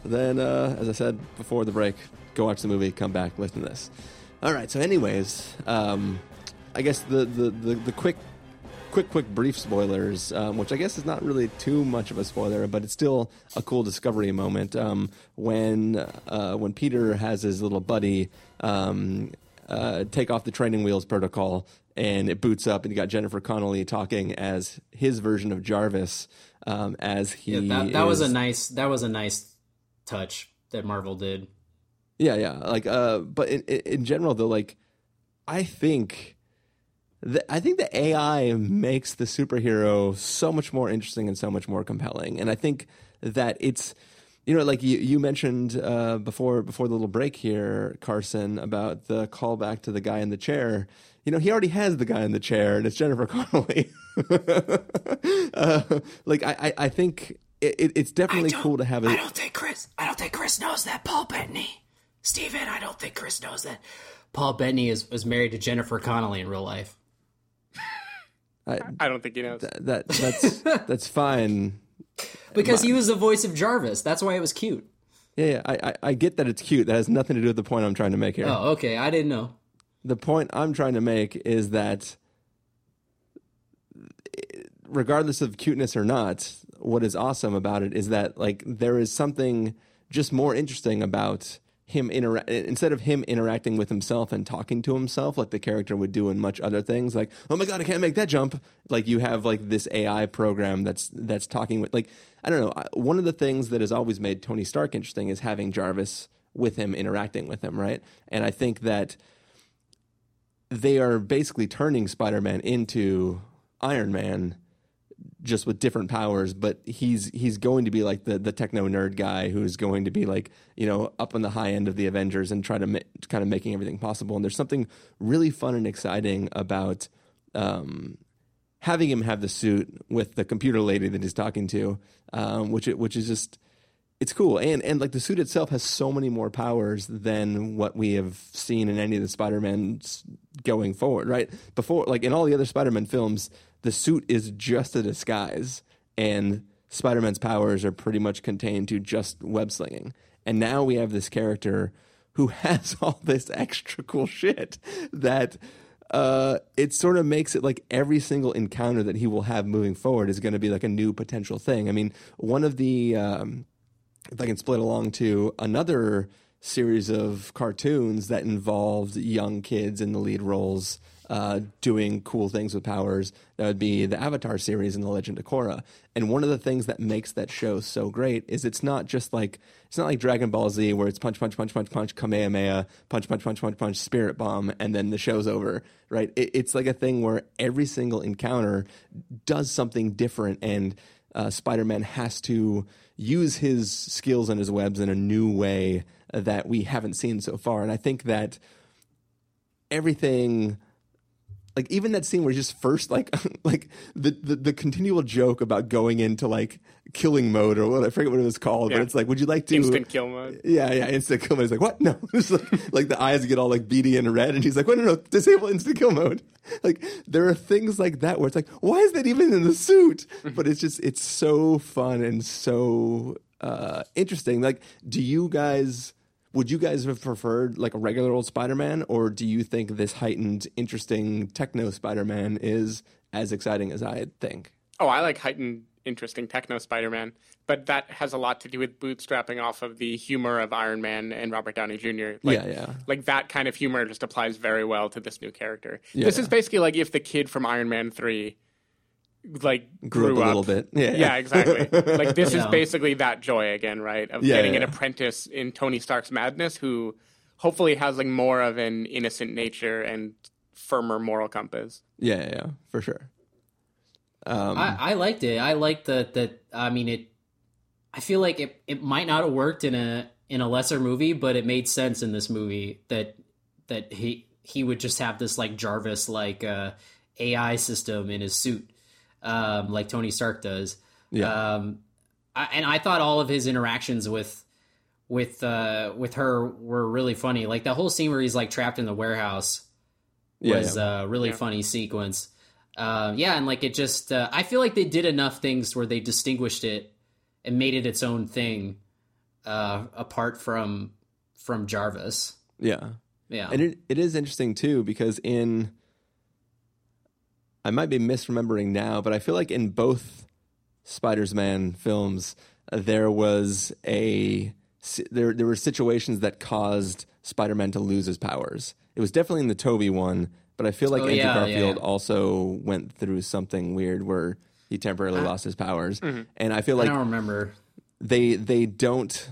Speaker 3: then, uh, as I said before the break, go watch the movie, come back, listen to this. All right, so, anyways, um, I guess the, the, the, the quick quick, quick, brief spoilers, um, which I guess is not really too much of a spoiler, but it's still a cool discovery moment. Um, when uh, when Peter has his little buddy um, uh, take off the training wheels protocol, and it boots up, and you got Jennifer Connelly talking as his version of Jarvis, um, as he
Speaker 2: Yeah, that, that was a nice that was a nice touch that Marvel did.
Speaker 3: Yeah, yeah. Like, uh, but in, in in general, though, like, I think, the, I think the AI makes the superhero so much more interesting and so much more compelling, and I think that it's, you know, like you you mentioned uh, before before the little break here, Carson, about the callback to the guy in the chair. You know, he already has the guy in the chair, and it's Jennifer Connelly. uh, like, I, I, I think it, it- it's definitely cool to have. A,
Speaker 2: I don't think Chris. I don't think Chris knows that. Paul Bettany, Steven, I don't think Chris knows that. Paul Bettany is was married to Jennifer Connelly in real life.
Speaker 3: I,
Speaker 1: I don't think he knows.
Speaker 3: that that's that's fine.
Speaker 2: Because he was the voice of Jarvis. That's why it was cute.
Speaker 3: Yeah, yeah I, I I get that it's cute. That has nothing to do with the point I'm trying to make here.
Speaker 2: Oh, okay. I didn't know.
Speaker 3: The point I'm trying to make is that, regardless of cuteness or not, what is awesome about it is that like there is something just more interesting about him intera- instead of him interacting with himself and talking to himself like the character would do in much other things like oh my god I can't make that jump. Like you have like this AI program that's that's talking with like I don't know one of the things that has always made Tony Stark interesting is having Jarvis with him interacting with him right? And I think that they are basically turning Spider-Man into Iron Man just with different powers, but he's he's going to be like the the techno nerd guy who's going to be like you know up on the high end of the Avengers and try to ma- kind of making everything possible. And there's something really fun and exciting about um, having him have the suit with the computer lady that he's talking to, um, which which is just it's cool and and like the suit itself has so many more powers than what we have seen in any of the Spider-Mans going forward right before like in all the other Spider-Man films the suit is just a disguise and Spider-Man's powers are pretty much contained to just web slinging and now we have this character who has all this extra cool shit that uh, it sort of makes it like every single encounter that he will have moving forward is going to be like a new potential thing. I mean, one of the um, if I can split along to another series of cartoons that involved young kids in the lead roles uh, doing cool things with powers, that would be the Avatar series and The Legend of Korra. And one of the things that makes that show so great is it's not just like it's not like Dragon Ball Z where it's punch, punch, punch, punch, punch, Kamehameha, punch, punch, punch, punch, punch, Spirit Bomb, and then the show's over, right? It, it's like a thing where every single encounter does something different and uh, Spider-Man has to use his skills and his webs in a new way that we haven't seen so far. And I think that everything like even that scene where he's just first like like the, the the continual joke about going into like killing mode or what I forget what it was called,
Speaker 1: Yeah.
Speaker 3: but it's like, would you like to
Speaker 1: Instant kill mode.
Speaker 3: Yeah, yeah, instant kill mode. He's like, what? No, it's like, like the eyes get all like beady and red, and he's like, what? No, no, disable instant kill mode. Like there are things like that where it's like, why is that even in the suit? but it's just it's so fun and so uh, interesting. Like, do you guys? Would you guys have preferred like a regular old Spider-Man, or do you think this heightened, interesting techno Spider-Man is as exciting as I think?
Speaker 1: Oh, I like heightened, interesting techno Spider-Man, but that has a lot to do with bootstrapping off of the humor of Iron Man and Robert Downey Jr. Like,
Speaker 3: Yeah, yeah.
Speaker 1: Like that kind of humor just applies very well to this new character.
Speaker 3: Yeah,
Speaker 1: this
Speaker 3: yeah.
Speaker 1: is basically like if the kid from Iron Man Three like
Speaker 3: Grew
Speaker 1: grew,
Speaker 3: up a little bit. Yeah.
Speaker 1: yeah, exactly. like this is basically that joy again, right? Of
Speaker 3: Yeah,
Speaker 1: getting
Speaker 3: yeah,
Speaker 1: an apprentice in Tony Stark's madness who hopefully has like more of an innocent nature and firmer moral compass.
Speaker 3: Yeah, yeah, yeah, for sure. Um,
Speaker 2: I, I liked it. I liked that. That I mean, it. I feel like it. It might not have worked in a in a lesser movie, but it made sense in this movie that that he he would just have this like Jarvis like uh, AI system in his suit, um, like Tony Stark does.
Speaker 3: Yeah.
Speaker 2: Um, I, and I thought all of his interactions with with uh, with her were really funny. Like the whole scene where he's like trapped in the warehouse
Speaker 3: Yeah,
Speaker 2: was
Speaker 3: yeah.
Speaker 2: a really
Speaker 1: Yeah.
Speaker 2: funny sequence. Um, yeah, and like it just, uh, I feel like they did enough things where they distinguished it and made it its own thing, uh, apart from from Jarvis.
Speaker 3: yeah.
Speaker 2: Yeah,
Speaker 3: And it, it is interesting too because in I might be misremembering now, but I feel like in both Spider-Man films there was a there there were situations that caused Spider-Man to lose his powers. It was definitely in the Tobey one, but I feel like
Speaker 2: Oh,
Speaker 3: Andrew
Speaker 2: yeah, yeah,
Speaker 3: Garfield
Speaker 2: yeah.
Speaker 3: also went through something weird where he temporarily lost his powers. Mm-hmm. And I feel like I
Speaker 2: don't remember.
Speaker 3: they they don't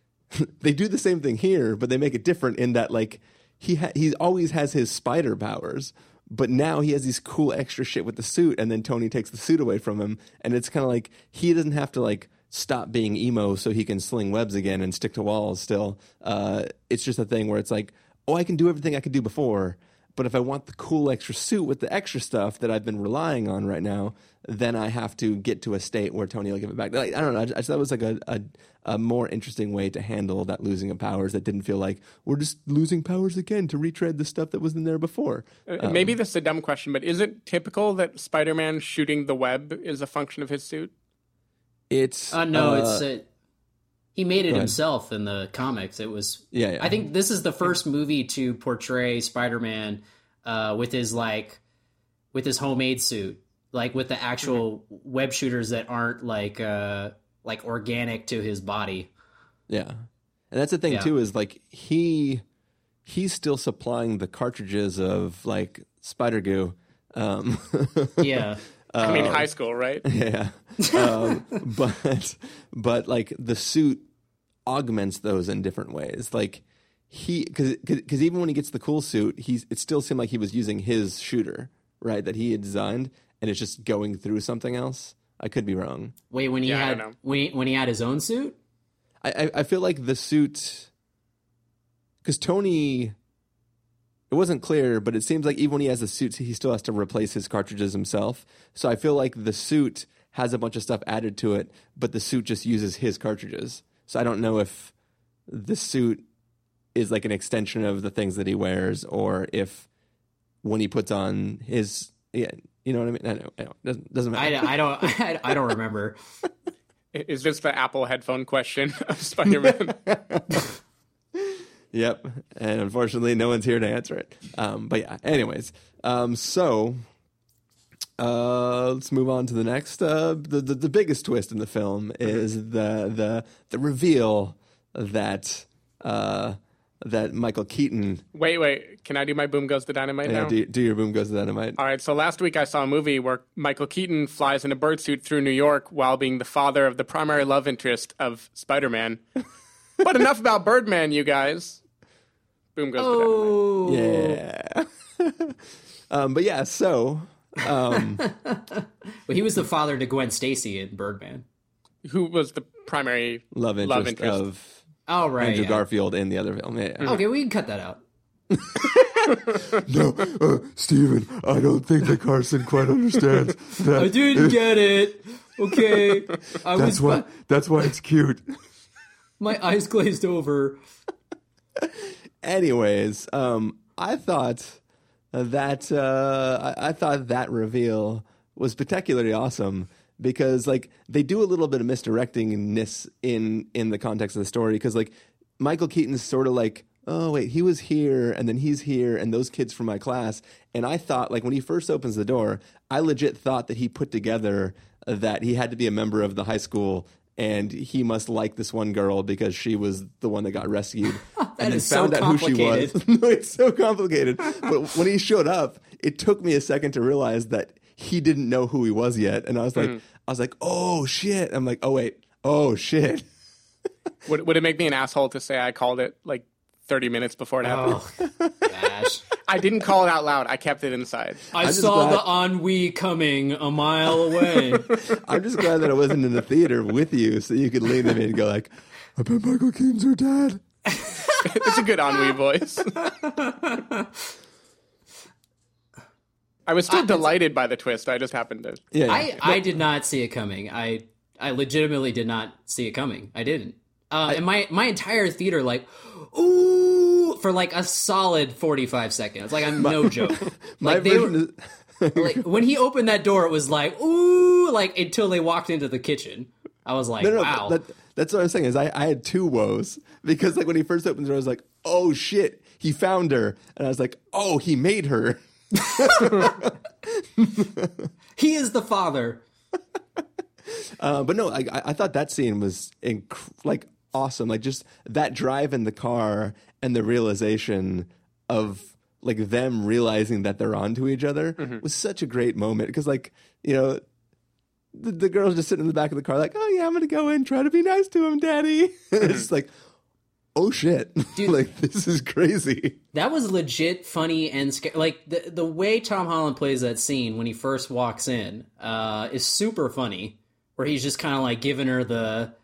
Speaker 3: they do the same thing here, but they make it different in that like he ha- he always has his spider powers, but now he has these cool extra shit with the suit, and then Tony takes the suit away from him, and it's kind of like he doesn't have to like stop being emo so he can sling webs again and stick to walls still. Uh, it's just a thing where it's like, oh, I can do everything I could do before. But if I want the cool extra suit with the extra stuff that I've been relying on right now, then I have to get to a state where Tony will give it back. Like, I don't know. I just, I thought it was like a, a a more interesting way to handle that losing of powers that didn't feel like we're just losing powers again to retread the stuff that was in there before.
Speaker 1: Uh, Maybe this is a dumb question, but is it typical that Spider-Man shooting the web is a function of his suit?
Speaker 3: It's
Speaker 2: Uh, no,
Speaker 3: uh,
Speaker 2: it's uh, he made it himself in the comics. It was
Speaker 3: Yeah, yeah.
Speaker 2: I think this is the first movie to portray Spider-Man uh, with his like with his homemade suit, like with the actual web shooters that aren't like uh, like organic to his body.
Speaker 3: Yeah. And that's the thing
Speaker 2: Yeah.
Speaker 3: too is like he he's still supplying the cartridges of like spider goo. Um
Speaker 2: Yeah.
Speaker 1: I mean, high school, right?
Speaker 3: yeah. Um, but but like the suit augments those in different ways. Like he cuz cuz even when he gets the cool suit, he's it still seemed like he was using his shooter, right? That he had designed and it's just going through something else. I could be wrong.
Speaker 2: Wait, when he
Speaker 1: Yeah,
Speaker 2: had when he, when he had his own suit?
Speaker 3: I, I, I feel like the suit because Tony it wasn't clear, but it seems like even when he has the suit, he still has to replace his cartridges himself. So I feel like the suit has a bunch of stuff added to it, but the suit just uses his cartridges. So I don't know if the suit is like an extension of the things that he wears, or if when he puts on his yeah, you know what I mean. I know, I know. Doesn't, doesn't matter.
Speaker 2: I, I don't I, I don't remember.
Speaker 1: Is this the Apple headphone question of Spider-Man?
Speaker 3: Yep. And unfortunately, no one's here to answer it. Um, but yeah, anyways. Um, so uh, let's move on to the next. Uh, the, the the biggest twist in the film is the the the reveal that uh, that Michael Keaton.
Speaker 1: wait, wait. Can I do my boom goes the dynamite
Speaker 3: Yeah,
Speaker 1: now?
Speaker 3: do, do your boom goes to dynamite.
Speaker 1: All right, so last week I saw a movie where Michael Keaton flies in a bird suit through New York while being the father of the primary love interest of Spider-Man. but enough about Birdman, you guys. Boom goes
Speaker 2: Oh, the Dynamite.
Speaker 3: Yeah. um, but yeah, so um,
Speaker 2: but he was the father to Gwen Stacy in Birdman.
Speaker 1: Who was the primary
Speaker 3: love interest,
Speaker 1: love interest?
Speaker 3: of
Speaker 2: Oh right.
Speaker 3: Andrew
Speaker 2: yeah.
Speaker 3: Garfield in the other film. Yeah, yeah.
Speaker 2: Okay, we can cut that out.
Speaker 3: No, uh, Steven, I don't think that Carson quite understands that.
Speaker 2: I didn't get it. Okay, I was
Speaker 3: That's why. That's why it's cute.
Speaker 2: my eyes glazed over.
Speaker 3: Anyways, um, I thought that uh, I, I thought that reveal was particularly awesome because like they do a little bit of misdirectingness in in the context of the story because like Michael Keaton's sort of like oh wait he was here and then he's here and those kids from my class. And I thought like when he first opens the door I legit thought that he put together that he had to be a member of the high school and he must like this one girl because she was the one that got rescued and then
Speaker 2: is so
Speaker 3: found out who she was no, it's so complicated. But when he showed up, it took me a second to realize that he didn't know who he was yet, and I was like,
Speaker 1: Mhm.
Speaker 3: I was like, oh shit. I'm like, oh wait, oh shit.
Speaker 1: Would would it make me an asshole to say I called it like 30 minutes before it happened?
Speaker 2: Oh, gosh.
Speaker 1: I didn't call it out loud. I kept it inside.
Speaker 2: I
Speaker 3: just
Speaker 2: saw
Speaker 3: glad-
Speaker 2: the ennui coming a mile away.
Speaker 3: I'm just glad that I wasn't in the theater with you, so you could lean in and go like, I bet Michael Keaton's her dad.
Speaker 1: it's a good ennui voice. I was still delighted by the twist. I just happened to.
Speaker 2: I, I did not see it coming. I I legitimately did not see it coming. I didn't. Uh, and my my entire theater like, ooh, for like a solid forty five seconds. Like I'm no joke.
Speaker 3: My
Speaker 2: Like they were,
Speaker 3: is-
Speaker 2: like when he opened that door, it was like ooh, like until they walked into the kitchen. I was like,
Speaker 3: no, no,
Speaker 2: wow.
Speaker 3: that, that's what I'm saying is I, I had two woes because like when he first opened the door, I was like, oh shit, he found her, and I was like, oh, he made her.
Speaker 2: he is the father.
Speaker 3: Uh, but no, I, I I thought that scene was inc- like awesome. Like just that drive in the car and the realization of like them realizing that they're onto each other
Speaker 1: Mhm.
Speaker 3: was such a great moment because like you know the, the girl's just sitting in the back of the car like oh yeah i'm gonna go in try to be nice to him daddy it's like oh shit Dude, like this is crazy
Speaker 2: That was legit funny and scary. Like the the way Tom Holland plays that scene when he first walks in uh, is super funny. Where he's just kind of like giving her the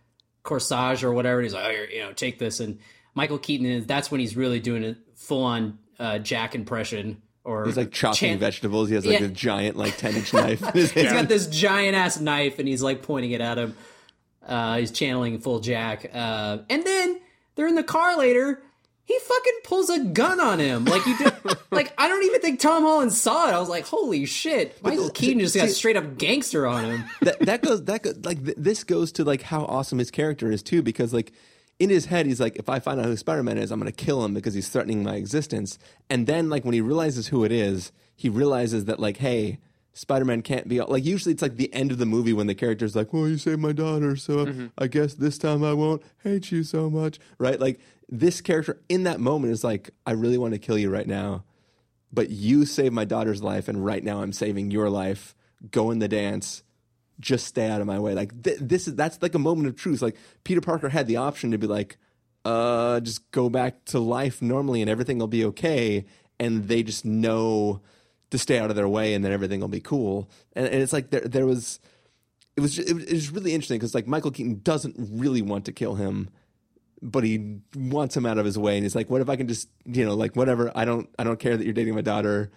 Speaker 2: corsage or whatever. He's like, oh, you know, take this. And Michael Keaton is that's when he's really doing a full on uh, Jack impression. Or
Speaker 3: he's like chopping
Speaker 2: chan-
Speaker 3: vegetables he has like
Speaker 2: Yeah.
Speaker 3: a giant like 10 inch knife in
Speaker 2: He's got this giant ass knife and he's like pointing it at him. Uh, he's channeling full Jack. Uh, and then they're in the car later. He fucking pulls a gun on him. Like he did. like I don't even think Tom Holland saw it. I was like, holy shit! Michael Keaton just got straight up gangster on him.
Speaker 3: that that goes that goes, like th- this goes to like how awesome his character is too because like in his head he's like if I find out who Spider-Man is I'm going to kill him because he's threatening my existence and then like when he realizes who it is he realizes that like hey Spider-Man can't be like usually it's like the end of the movie when the character's like well you saved my daughter so
Speaker 1: Mm-hmm.
Speaker 3: I guess this time I won't hate you so much right like this character in that moment is like I really want to kill you right now but you saved my daughter's life and right now I'm saving your life. Go in the dance. Just stay out of my way. Like th- this is that's like a moment of truth. Like Peter Parker had the option to be like uh just go back to life normally and everything will be okay and they just know to stay out of their way and then everything will be cool. And, and it's like there there was it was ju- it was, it was really interesting because like Michael Keaton doesn't really want to kill him but he wants him out of his way and he's like what if I can just you know like whatever I don't I don't care that you're dating my daughter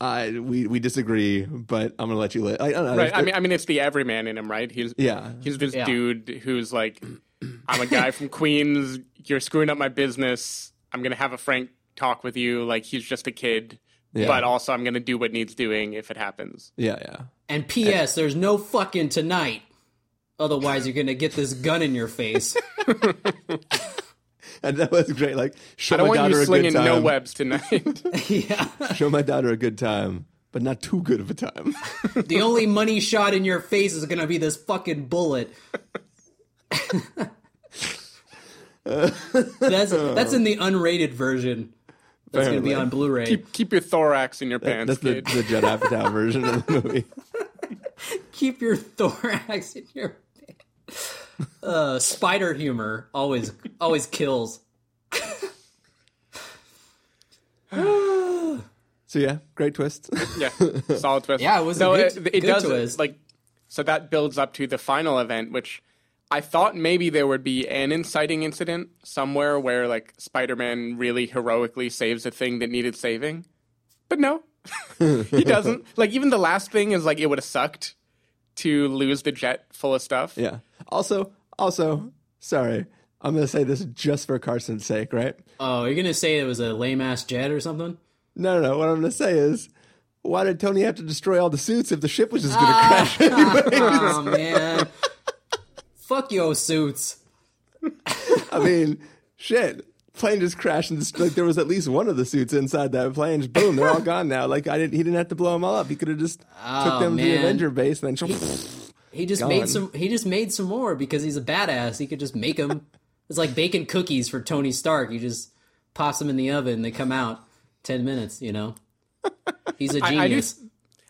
Speaker 3: I we we disagree but I'm gonna let you live I, I know
Speaker 1: Right. I mean, I mean, it's the everyman in him, right? He's
Speaker 3: Yeah.
Speaker 1: He's this
Speaker 3: Yeah.
Speaker 1: dude who's like, I'm a guy from Queens. You're screwing up my business. I'm gonna have a frank talk with you. Like he's just a kid,
Speaker 3: Yeah.
Speaker 1: but also I'm gonna do what needs doing if it happens.
Speaker 3: yeah yeah
Speaker 2: And P.S. There's no fucking tonight. Otherwise, you're gonna get this gun in your face.
Speaker 3: and that was great like show
Speaker 1: I don't
Speaker 3: my
Speaker 1: want
Speaker 3: daughter
Speaker 1: you
Speaker 3: a
Speaker 1: slinging
Speaker 3: good time
Speaker 1: no webs tonight. Yeah.
Speaker 3: Show my daughter a good time but not too good of a time
Speaker 2: the only money shot in your face is gonna be this fucking bullet. that's that's in the unrated version. That's gonna be on Blu-ray.
Speaker 1: keep keep your thorax in your pants,
Speaker 3: that's the,
Speaker 1: kid.
Speaker 3: the Judd Apatow version of the movie
Speaker 2: Keep your thorax in your. Uh, spider humor always always kills.
Speaker 3: so yeah great twist
Speaker 1: yeah, solid twist.
Speaker 2: Yeah, it was a
Speaker 1: no,
Speaker 2: good-
Speaker 1: it, it
Speaker 2: good
Speaker 1: does
Speaker 2: twist.
Speaker 1: like so that builds up to the final event, which I thought maybe there would be an inciting incident somewhere where like Spider-Man really heroically saves a thing that needed saving, but no, he doesn't. Like even the last thing is like it would have sucked to lose the jet full of stuff.
Speaker 3: Yeah. Also, also, sorry, I'm gonna say this just for Carson's sake, right?
Speaker 2: Oh, you're gonna say it was a lame ass jet or something?
Speaker 3: No, no, no. What I'm gonna say is, why did Tony have to destroy all the suits if the ship was just gonna
Speaker 2: Ah.
Speaker 3: crash anyway?
Speaker 2: oh man, fuck yo suits.
Speaker 3: I mean, shit. Plane just crashed and just, like there was at least one of the suits inside that plane. Just boom, they're all gone now. Like I didn't, he didn't have to blow them all up. He could have just
Speaker 2: Oh,
Speaker 3: took them to the. Avenger base and then.
Speaker 2: He just
Speaker 3: Gone.
Speaker 2: made some. He just made some more because he's a badass. He could just make them. It's like baking cookies for Tony Stark. You just pops them in the oven. They come out ten minutes. You know, he's a genius.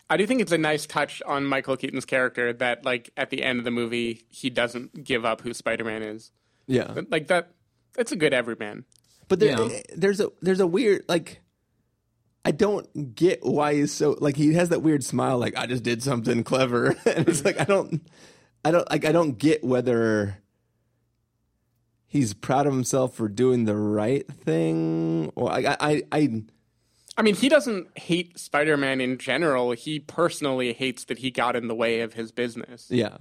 Speaker 1: I do think it's a nice touch on Michael Keaton's character that, like, at the end of the movie, he doesn't give up who Spider Man is.
Speaker 3: Yeah.
Speaker 1: Like that. It's a good everyman.
Speaker 3: But there,
Speaker 2: Yeah.
Speaker 3: Eh, there's a there's a weird like I don't get why he's so like he has that weird smile like I just did something clever and it's like I don't I don't like I don't get whether he's proud of himself for doing the right thing or I I I
Speaker 1: I mean, he doesn't hate Spider Man in general. He personally hates that he got in the way of his business.
Speaker 3: yeah.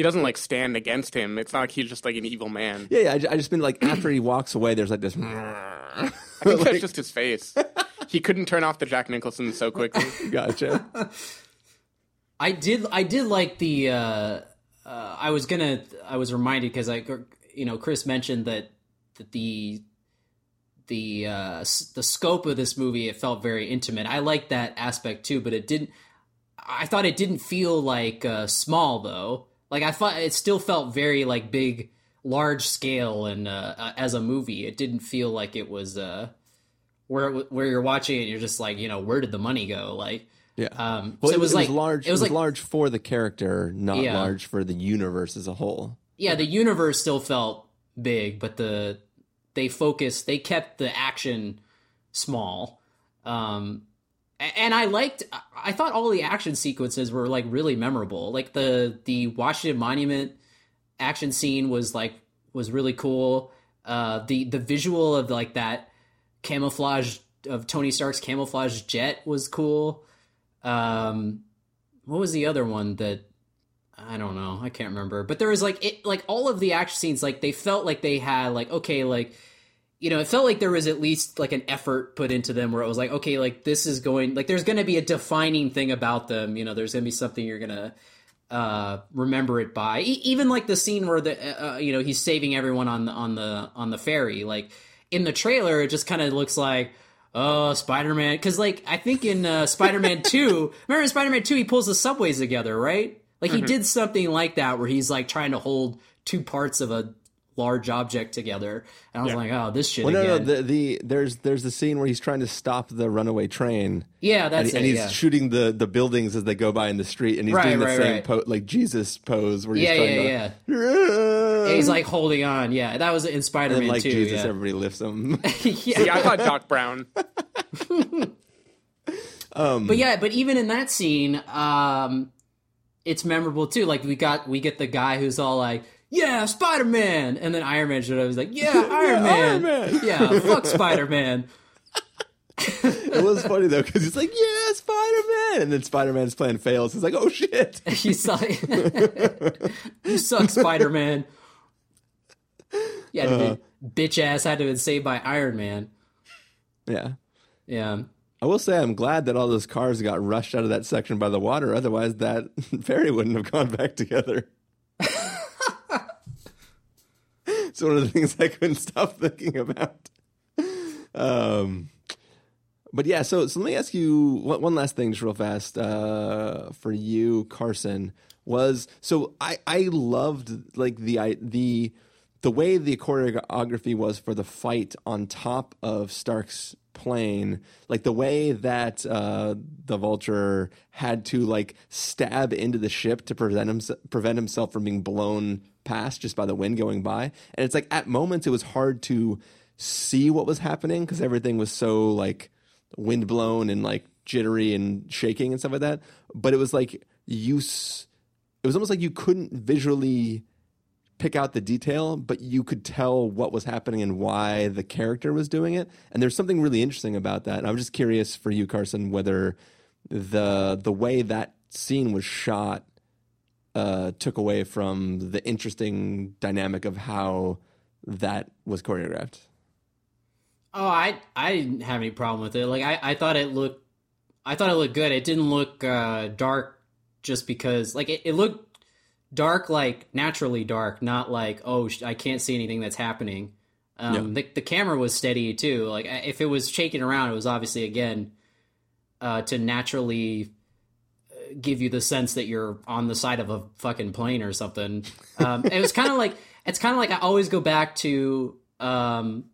Speaker 1: He doesn't like stand against him. It's not like he's just like an evil man.
Speaker 3: Yeah, yeah, I, ju- I just been like after he walks away there's like this
Speaker 1: I think that's just his face. he couldn't turn off the Jack Nicholson so quickly.
Speaker 3: gotcha.
Speaker 2: I did. I did like the. Uh, uh, I was gonna. I was reminded because I, you know, Chris mentioned that that the the uh, s- the scope of this movie it felt very intimate. I liked that aspect too, but it didn't. I thought it didn't feel like uh, small though. Like I thought it still felt very like big, large scale, and uh, uh, as a movie, it didn't feel like it was. Uh, where it- where you're watching it, you're just like, you know, where did the money go? Like,
Speaker 3: Yeah.
Speaker 2: um,
Speaker 3: Well,
Speaker 2: so it was like
Speaker 3: large.
Speaker 2: It was like
Speaker 3: large for the character, not
Speaker 2: Yeah.
Speaker 3: large for the universe as a whole.
Speaker 2: yeah, the universe still felt big, but the they focused, they kept the action small. Um, and I liked, I thought all the action sequences were like really memorable. Like the the Washington Monument action scene was like was really cool. Uh, the the visual of like that camouflage of Tony Stark's camouflage jet was cool. Um, what was the other one that I don't know. I can't remember. But there was like it like all of the action scenes like they felt like they had like okay like you know, it felt like there was at least like an effort put into them where it was like okay like this is going like there's going to be a defining thing about them, you know, there's going to be something you're going to uh remember it by. E- even like the scene where the uh, you know, he's saving everyone on the on the on the ferry like in the trailer it just kind of looks like Oh, Spider Man! Because like I think in uh, Spider Man Two, remember in Spider Man Two, he pulls the subways together, right? Like he
Speaker 1: Mhm.
Speaker 2: did something like that where he's like trying to hold two parts of a large object together, and I was
Speaker 3: Yeah.
Speaker 2: like, oh, this shit
Speaker 3: Well, no,
Speaker 2: again.
Speaker 3: no. The, the there's there's the scene where he's trying to stop the runaway train.
Speaker 2: Yeah, that's
Speaker 3: and, and he's
Speaker 2: yeah.
Speaker 3: shooting the the buildings as they go by in the street, and he's
Speaker 2: Right,
Speaker 3: doing the same
Speaker 2: right.
Speaker 3: po- like Jesus pose where he's
Speaker 2: yeah,
Speaker 3: trying
Speaker 2: yeah,
Speaker 3: to
Speaker 2: yeah. Yeah, he's like holding on. Yeah, that was in Spider Man
Speaker 3: like
Speaker 2: too.
Speaker 3: Jesus,
Speaker 2: yeah.
Speaker 3: everybody lifts him.
Speaker 1: See, I thought Doc Brown.
Speaker 3: um,
Speaker 2: but yeah, but even in that scene, um, it's memorable too. Like we got we get the guy who's all like, "Yeah, Spider Man," and then Iron Man showed up. He's like, "Yeah, Iron Man,
Speaker 3: Iron Man."
Speaker 2: yeah, fuck Spider Man."
Speaker 3: it was funny though because he's like, "Yeah, Spider Man," and then Spider Man's plan fails. He's like, "Oh shit!"
Speaker 2: He's like, "You suck, Spider Man." Yeah,
Speaker 3: Uh.
Speaker 2: bitch ass had to have been saved by Iron Man.
Speaker 3: Yeah.
Speaker 2: Yeah.
Speaker 3: I will say I'm glad that all those cars got rushed out of that section by the water. Otherwise, that ferry wouldn't have gone back together. It's one of the things I couldn't stop thinking about. Um, but yeah, so so let me ask you one, one last thing, just real fast, uh, for you, Carson. Was so I I loved like the I, the the way the choreography was for the fight on top of Stark's plane, like the way that uh, the Vulture had to like stab into the ship to prevent him prevent himself from being blown past just by the wind going by, and it's like at moments it was hard to see what was happening because everything was so like wind blown and like jittery and shaking and stuff like that. But it was like s- it was almost like you couldn't visually pick out the detail, but you could tell what was happening and why the character was doing it. And there's something really interesting about that. And I'm just curious for you, Carson, whether the the way that scene was shot uh, took away from the interesting dynamic of how that was choreographed.
Speaker 2: Oh, I I didn't have any problem with it. Like I, I thought it looked I thought it looked good. It didn't look uh, dark just because like it, it looked dark like naturally dark, not like oh I can't see anything that's happening. Um, the, the camera was steady too. Like if it was shaking around, it was obviously again uh, to naturally uh, give you the sense that you're on the side of a fucking plane or something. Um, it was kind of like it's kind of like I always go back to um,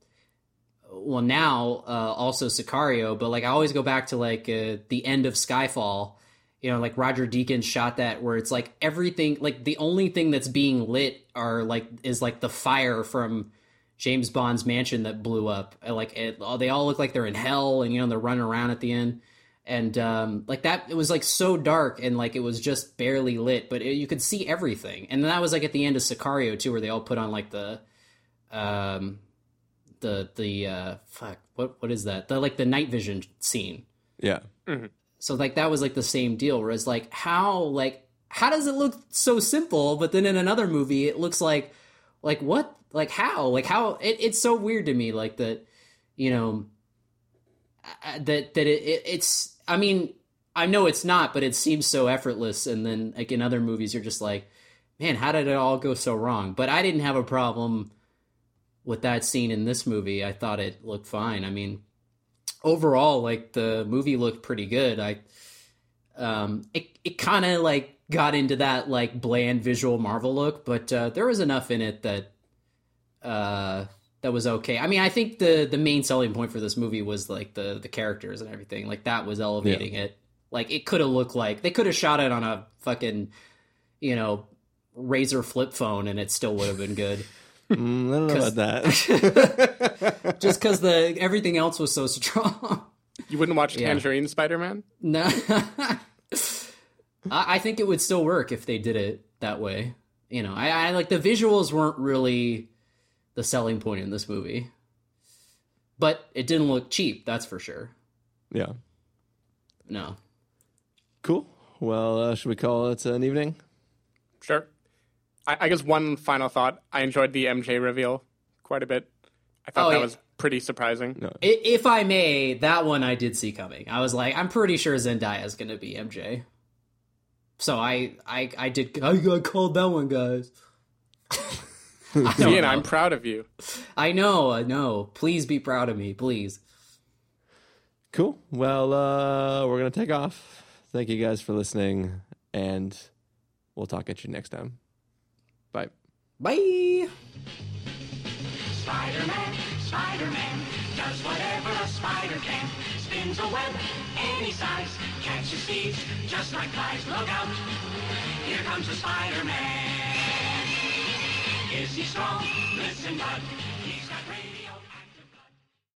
Speaker 2: well now uh, also Sicario, but like I always go back to like uh, the end of Skyfall you know, like Roger Deakins shot that where it's like everything, like the only thing that's being lit are like is like the fire from James Bond's mansion that blew up. Like it, they all look like they're in hell, and you know they're running around at the end, and um, like that. It was like so dark, and like it was just barely lit, but it, you could see everything. And then that was like at the end of Sicario too, where they all put on like the, um, the the uh, fuck what what is that? The like the night vision scene.
Speaker 3: Yeah.
Speaker 2: So like that was like the same deal. Whereas like how like how does it look so simple, but then in another movie it looks like like what like how like how it, it's so weird to me like that you know uh, that that it, it it's I mean I know it's not, but it seems so effortless. And then like in other movies, you're just like, man, how did it all go so wrong? But I didn't have a problem with that scene in this movie. I thought it looked fine. I mean, overall, like the movie looked pretty good. I um it it kind of like got into that like bland visual Marvel look, but uh, there was enough in it that uh that was okay. I mean, I think the the main selling point for this movie was like the the characters and everything. Like that was elevating it. Like it could have looked like they could have shot it on a fucking you know Razr flip phone and it still would have been good.
Speaker 3: Mm, I don't know about that.
Speaker 2: Just because the everything else was so strong.
Speaker 1: You wouldn't watch
Speaker 2: Yeah.
Speaker 1: Tangerine Spider Man?
Speaker 2: No, I, I think it would still work if they did it that way. You know, I, I like the visuals weren't really the selling point in this movie, but it didn't look cheap. That's for sure.
Speaker 3: yeah.
Speaker 2: No,
Speaker 3: Cool. Well, uh, should we call it an evening?
Speaker 1: Sure. I, I guess one final thought. I enjoyed the MJ reveal quite a bit. I thought
Speaker 2: Oh,
Speaker 1: that
Speaker 2: yeah.
Speaker 1: was pretty surprising.
Speaker 3: No.
Speaker 2: If I may, that one I did see coming. I was like, I'm pretty sure Zendaya is going to be MJ. So I, I, I did. I got called that one, guys. I
Speaker 1: Ian,
Speaker 2: know.
Speaker 1: I'm proud of you.
Speaker 2: I know, I know. Please be proud of me, please.
Speaker 3: Cool. Well, uh, we're going to take off. Thank you guys for listening, and we'll talk at you next time. Bye.
Speaker 12: Spider-Man, Spider-Man, does whatever a spider can. Spins a web any size, catches just like flies. Look out, here comes Spider-Man. Is he strong? Listen, bud,